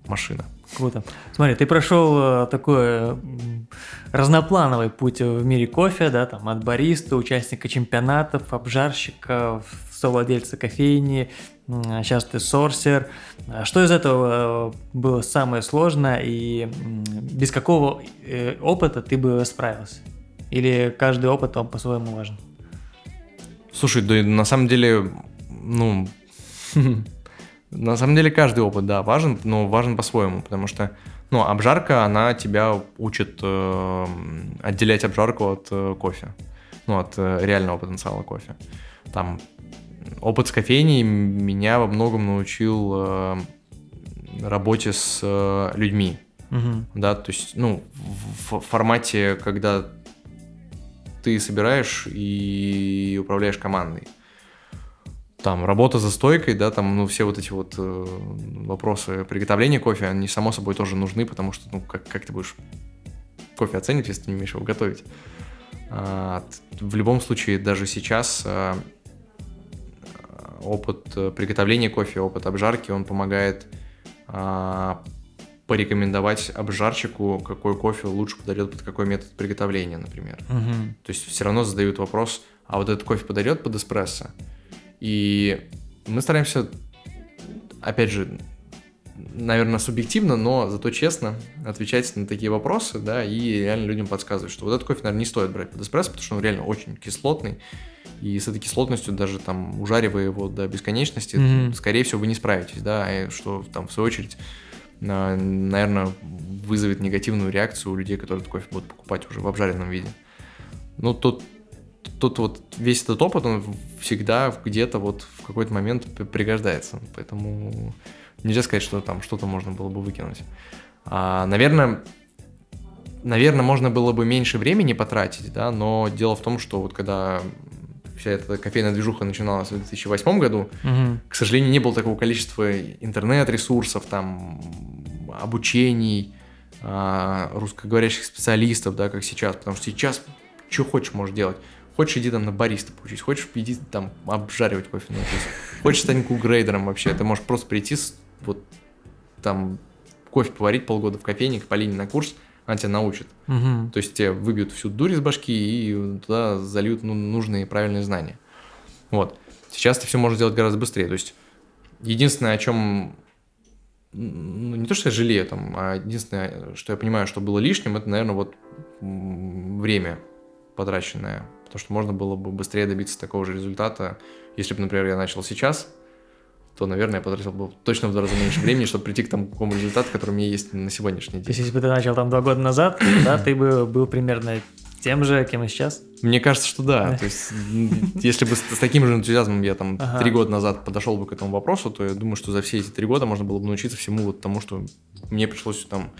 машина. Круто. Смотри, ты прошел э, такой э, разноплановый путь в мире кофе, да, там от бариста, участника чемпионатов, обжарщика, совладельца кофейни, сейчас ты сорсер. А что из этого э, было самое сложное и без какого опыта ты бы справился? Или каждый опыт, он по-своему важен? Слушай, да на самом деле, ну, На самом деле каждый опыт, да, важен, но важен по-своему, потому что, ну, обжарка, она тебя учит э, отделять обжарку от э, кофе, ну, от э, реального потенциала кофе. Там опыт с кофейней меня во многом научил э, работе с э, людьми. Мгм. Да, то есть, ну, в формате, когда ты собираешь и управляешь командой. Там работа за стойкой, да, там, ну, все вот эти вот э, вопросы приготовления кофе, они, само собой, тоже нужны, потому что, ну, как, как ты будешь кофе оценить, если ты не умеешь его готовить? А, в любом случае, даже сейчас а, опыт э, приготовления кофе, опыт обжарки, он помогает а, порекомендовать обжарщику, какой кофе лучше подойдет под какой метод приготовления, например. Мгм. То есть все равно задают вопрос, а вот этот кофе подойдет под эспрессо? И мы стараемся, опять же, наверное, субъективно, но зато честно отвечать на такие вопросы, да, и реально людям подсказывать, что вот этот кофе, наверное, не стоит брать под эспрессо, потому что он реально очень кислотный, и с этой кислотностью даже там ужаривая его до бесконечности, Мгм. скорее всего, вы не справитесь, да, и что там в свою очередь, на- наверное, вызовет негативную реакцию у людей, которые этот кофе будут покупать уже в обжаренном виде. Ну, тут, тут вот весь этот опыт, он всегда где-то вот в какой-то момент пригождается. Поэтому нельзя сказать, что там что-то можно было бы выкинуть. А, наверное, наверное, можно было бы меньше времени потратить, да, но дело в том, что вот когда вся эта кофейная движуха начиналась в 2008 году, Мгм. к сожалению, не было такого количества интернет-ресурсов, там, обучений, а, русскоговорящих специалистов, да, как сейчас, потому что сейчас что хочешь можешь делать. Хочешь, иди там на бариста поучись, хочешь, иди там обжаривать кофе научись. Хочешь, стань кукгрейдером вообще, ты можешь просто прийти, вот там кофе поварить полгода в кофейне, к Полине на курс, она тебя научит. Мгм. То есть тебе выбьют всю дурь из башки и туда зальют ну, нужные правильные знания. Вот. Сейчас это все можно сделать гораздо быстрее. То есть единственное, о чем ну, не то, что я жалею, там, а единственное, что я понимаю, что было лишним, это, наверное, вот время потраченное. Потому что можно было бы быстрее добиться такого же результата. Если бы, например, я начал сейчас, то, наверное, я потратил бы точно в два раза меньше времени, чтобы прийти к тому какому результату, который у меня есть на сегодняшний То есть, день. если бы ты начал там два года назад, да, ты бы был примерно тем же, кем и сейчас. Мне кажется, что да. То есть, если бы с, с таким же энтузиазмом я там Ага. три года назад подошел бы к этому вопросу, то я думаю, что за все эти три года можно было бы научиться всему вот тому, что мне пришлось там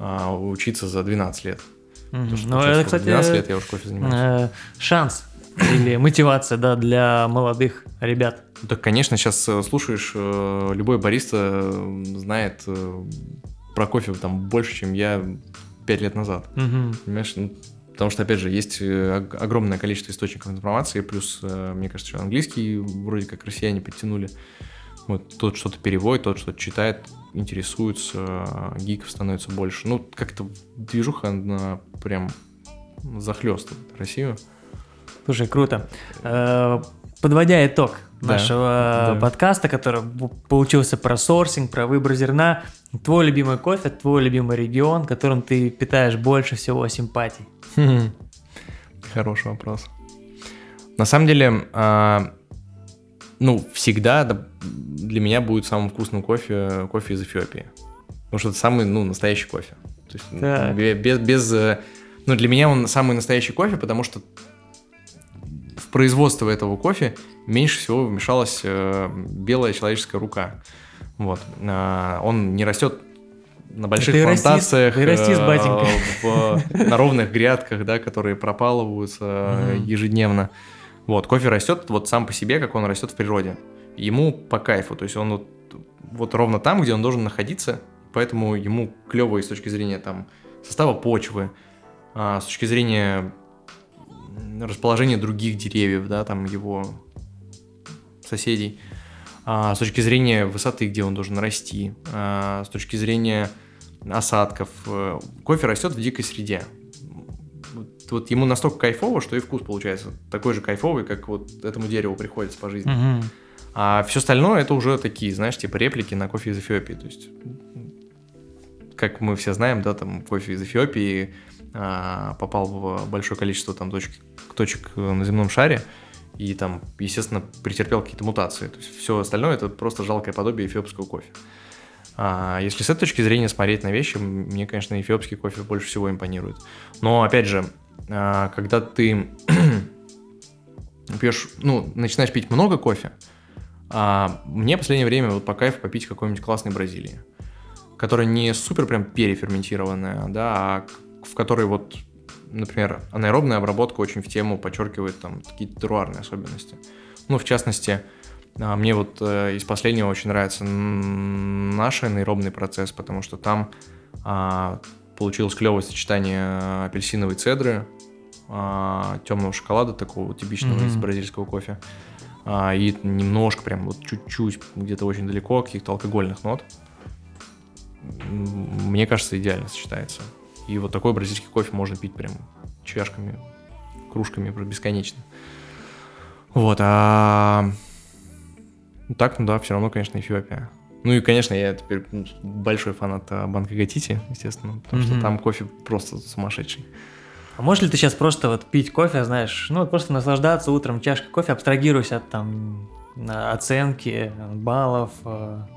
а, учиться за 12 лет. Мгм. Потому что, Ну, это, сколько, 12 кстати, лет я уже кофе занимаюсь. э, шанс или мотивация, да, для молодых ребят. Так, конечно, сейчас э, слушаешь, э, любой бариста э, знает про кофе там больше, чем я 5 лет назад. Мгм. Понимаешь? Ну, потому что, опять же, есть ог- огромное количество источников информации, плюс, мне кажется, что английский вроде как россияне подтянули. Вот тот что-то переводит, тот что-то читает, интересуется, гиков становится больше. Ну, как-то движуха, она прям захлестывает Россию. Слушай, круто. Э, Подводя итог Да, нашего да. подкаста, который получился про сорсинг, про выбор зерна, твой любимый кофе, твой любимый регион, которым ты питаешь больше всего симпатий. Хороший вопрос. На самом деле, а, ну, всегда да, для меня будет самым вкусным кофе кофе из Эфиопии. Потому что это самый, ну, настоящий кофе. То есть Так. без, без, э, ну, для меня он самый настоящий кофе, потому что производство этого кофе меньше всего вмешалась э, белая человеческая рука. Вот. А, он не растет на больших Ты расист, плантациях, ты расист, э, батенька. в- на ровных грядках, да, которые пропалываются э, Мгм. ежедневно. Вот, кофе растет вот сам по себе, как он растет в природе. Ему по кайфу, то есть он вот, вот ровно там, где он должен находиться, поэтому ему клево и с точки зрения там состава почвы, а, с точки зрения м, расположения других деревьев, да, там его соседей, а, с точки зрения высоты, где он должен расти, а, с точки зрения осадков. Э, Кофе растет в дикой среде. Вот, вот ему настолько кайфово, что и вкус получается такой же кайфовый, как вот этому дереву приходится по жизни. Мгм. А все остальное это уже такие, знаешь, типа реплики на кофе из Эфиопии. То есть, как мы все знаем, да, там кофе из Эфиопии попал в большое количество там точек, точек на земном шаре и там, естественно, претерпел какие-то мутации. То есть все остальное это просто жалкое подобие эфиопского кофе. А, если с этой точки зрения смотреть на вещи, мне, конечно, эфиопский кофе больше всего импонирует. Но, опять же, а, когда ты <clears throat> пьешь, ну, начинаешь пить много кофе, а мне в последнее время вот по кайфу попить какой-нибудь классной Бразилии, которая не супер прям переферментированная, да, а в которой вот, например, анаэробная обработка очень в тему подчеркивает там какие-то теруарные особенности. Ну, в частности, а, мне вот э, из последнего очень нравится наш анаэробный процесс, потому что там а, получилось клевое сочетание апельсиновой цедры, а, темного шоколада, такого типичного mm-hmm. из бразильского кофе, и немножко, прям вот чуть-чуть, где-то очень далеко, каких-то алкогольных нот. Мне кажется, идеально сочетается. И вот такой бразильский кофе можно пить прям чашками, кружками бесконечно. Вот, а так, ну да, все равно, конечно, Эфиопия. Ну и, конечно, я теперь большой фанат а, банка Гатити, естественно, потому mm-hmm. что там кофе просто сумасшедший. А можешь ли ты сейчас просто вот пить кофе, знаешь, ну просто наслаждаться утром чашкой кофе, абстрагируясь от там оценки, баллов, а,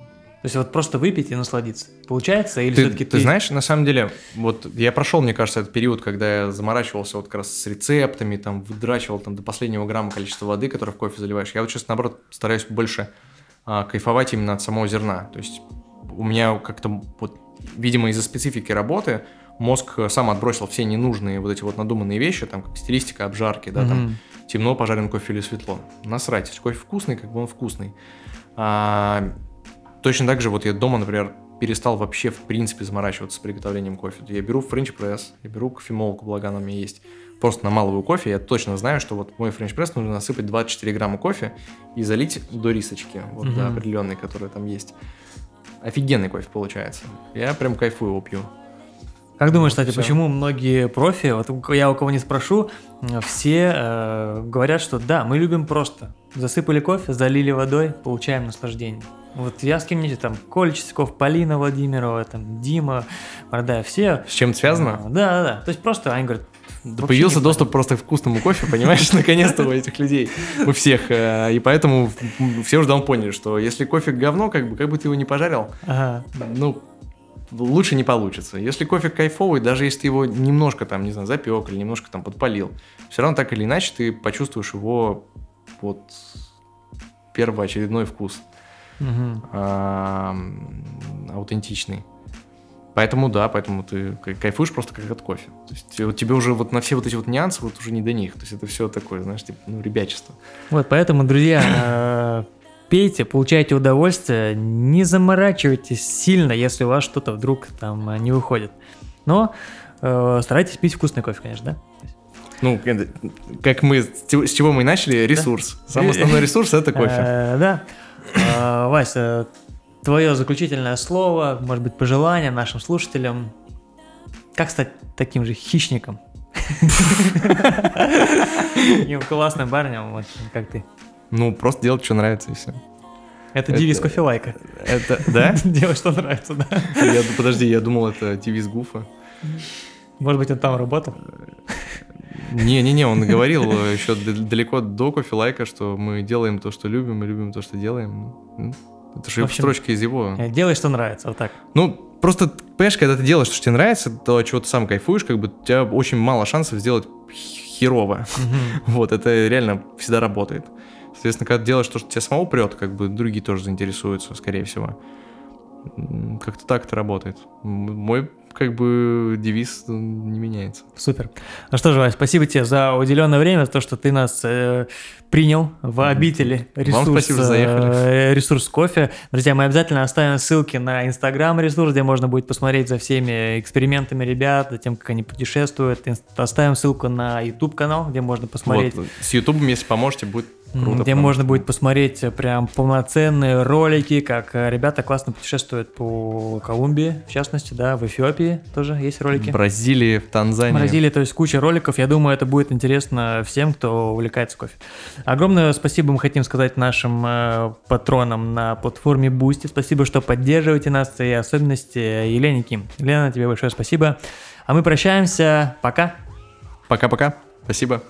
то есть вот просто выпить и насладиться. Получается? Или ты, все-таки ты... Ты знаешь, на самом деле, вот я прошел, мне кажется, этот период, когда я заморачивался вот как раз с рецептами, там, выдрачивал там до последнего грамма количество воды, которое в кофе заливаешь. Я вот сейчас, наоборот, стараюсь больше а, кайфовать именно от самого зерна. То есть у меня как-то вот, видимо, из-за специфики работы мозг сам отбросил все ненужные вот эти вот надуманные вещи, там, как стилистика обжарки, да, mm-hmm. там, темно пожарен кофе или светло. Насрать, кофе вкусный, как бы он вкусный. А, точно так же вот я дома, например, перестал вообще в принципе заморачиваться с приготовлением кофе. Я беру френч пресс, я беру кофемолку, благо она у меня есть, просто намалываю кофе, я точно знаю, что вот мой френч пресс нужно насыпать 24 грамма кофе и залить до рисочки, вот mm-hmm. до определенной, которая там есть. Офигенный кофе получается. Я прям кайфую его пью. Как думаешь, кстати, все. почему многие профи, вот я у кого не спрошу, все э, говорят, что да, мы любим просто. Засыпали кофе, залили водой, получаем наслаждение. Вот я с кем-нибудь там, Коля Чистяков, Полина Владимирова, там, Дима, Мордая, все. С чем связано? Да, да, да. То есть просто они говорят, да появился доступ просто к вкусному кофе, понимаешь, <laughs> наконец-то у этих людей, у всех. Э, и поэтому все уже давно поняли, что если кофе говно, как бы, как бы ты его не пожарил, ну, лучше не получится. Если кофе кайфовый, даже если ты его немножко там, не знаю, запек или немножко там подпалил, все равно так или иначе ты почувствуешь его вот первоочередной вкус. Угу. Аутентичный. Поэтому да, поэтому ты кайфуешь просто как от кофе. То есть вот тебе уже вот на все вот эти вот нюансы вот уже не до них. То есть это все такое, знаешь, типа, ну, ребячество. Вот, поэтому, друзья, <laughs> пейте, получайте удовольствие, не заморачивайтесь сильно, если у вас что-то вдруг там э, не выходит. Но э, старайтесь пить вкусный кофе, конечно, да? Ну, как мы, с чего мы начали, ресурс. Да? Самый основной ресурс это кофе. Э, да. А, Вася, твое заключительное слово, может быть, пожелание нашим слушателям. Как стать таким же хищником? <laughs> Таким классным парнем, как ты. Ну, просто делать, что нравится, и все. Это, это девиз кофелайка. Это, да? <laughs> Делать, что нравится, да. Я, подожди, я думал, это девиз Гуфа. Может быть, он там работал? Не-не-не, он говорил еще далеко до кофелайка, что мы делаем то, что любим, и любим то, что делаем. Ну, это же общем, строчка из его. Э, делай, что нравится, вот так. Ну, просто, понимаешь, когда ты делаешь, что тебе нравится, то, чего ты сам кайфуешь, как бы у тебя очень мало шансов сделать херово. <laughs> Вот, это реально всегда работает. Соответственно, когда ты делаешь то, что тебя самого прет, как бы другие тоже заинтересуются, скорее всего. Как-то так это работает. Мой как бы девиз не меняется. Супер. Ну что же, Вась, спасибо тебе за уделенное время, за то, что ты нас э, принял в обители ресурс, Вам спасибо, заехали. Э, ресурс кофе. Друзья, мы обязательно оставим ссылки на Инстаграм ресурс, где можно будет посмотреть за всеми экспериментами ребят, за тем, как они путешествуют. Оставим ссылку на YouTube канал, где можно посмотреть. Вот, с YouTube, если поможете, будет Круто, где можно будет посмотреть э, прям полноценные ролики, как э, ребята классно путешествуют по Колумбии, в частности, да, в Эфиопии тоже есть ролики. В Бразилии, в Танзании. В Бразилии, то есть куча роликов. Я думаю, это будет интересно всем, кто увлекается кофе. Огромное спасибо мы хотим сказать нашим э, патронам на платформе Boosty. Спасибо, что поддерживаете нас, и особенности Елене Ким. Елена, тебе большое спасибо. А мы прощаемся. Пока. Пока-пока. Спасибо.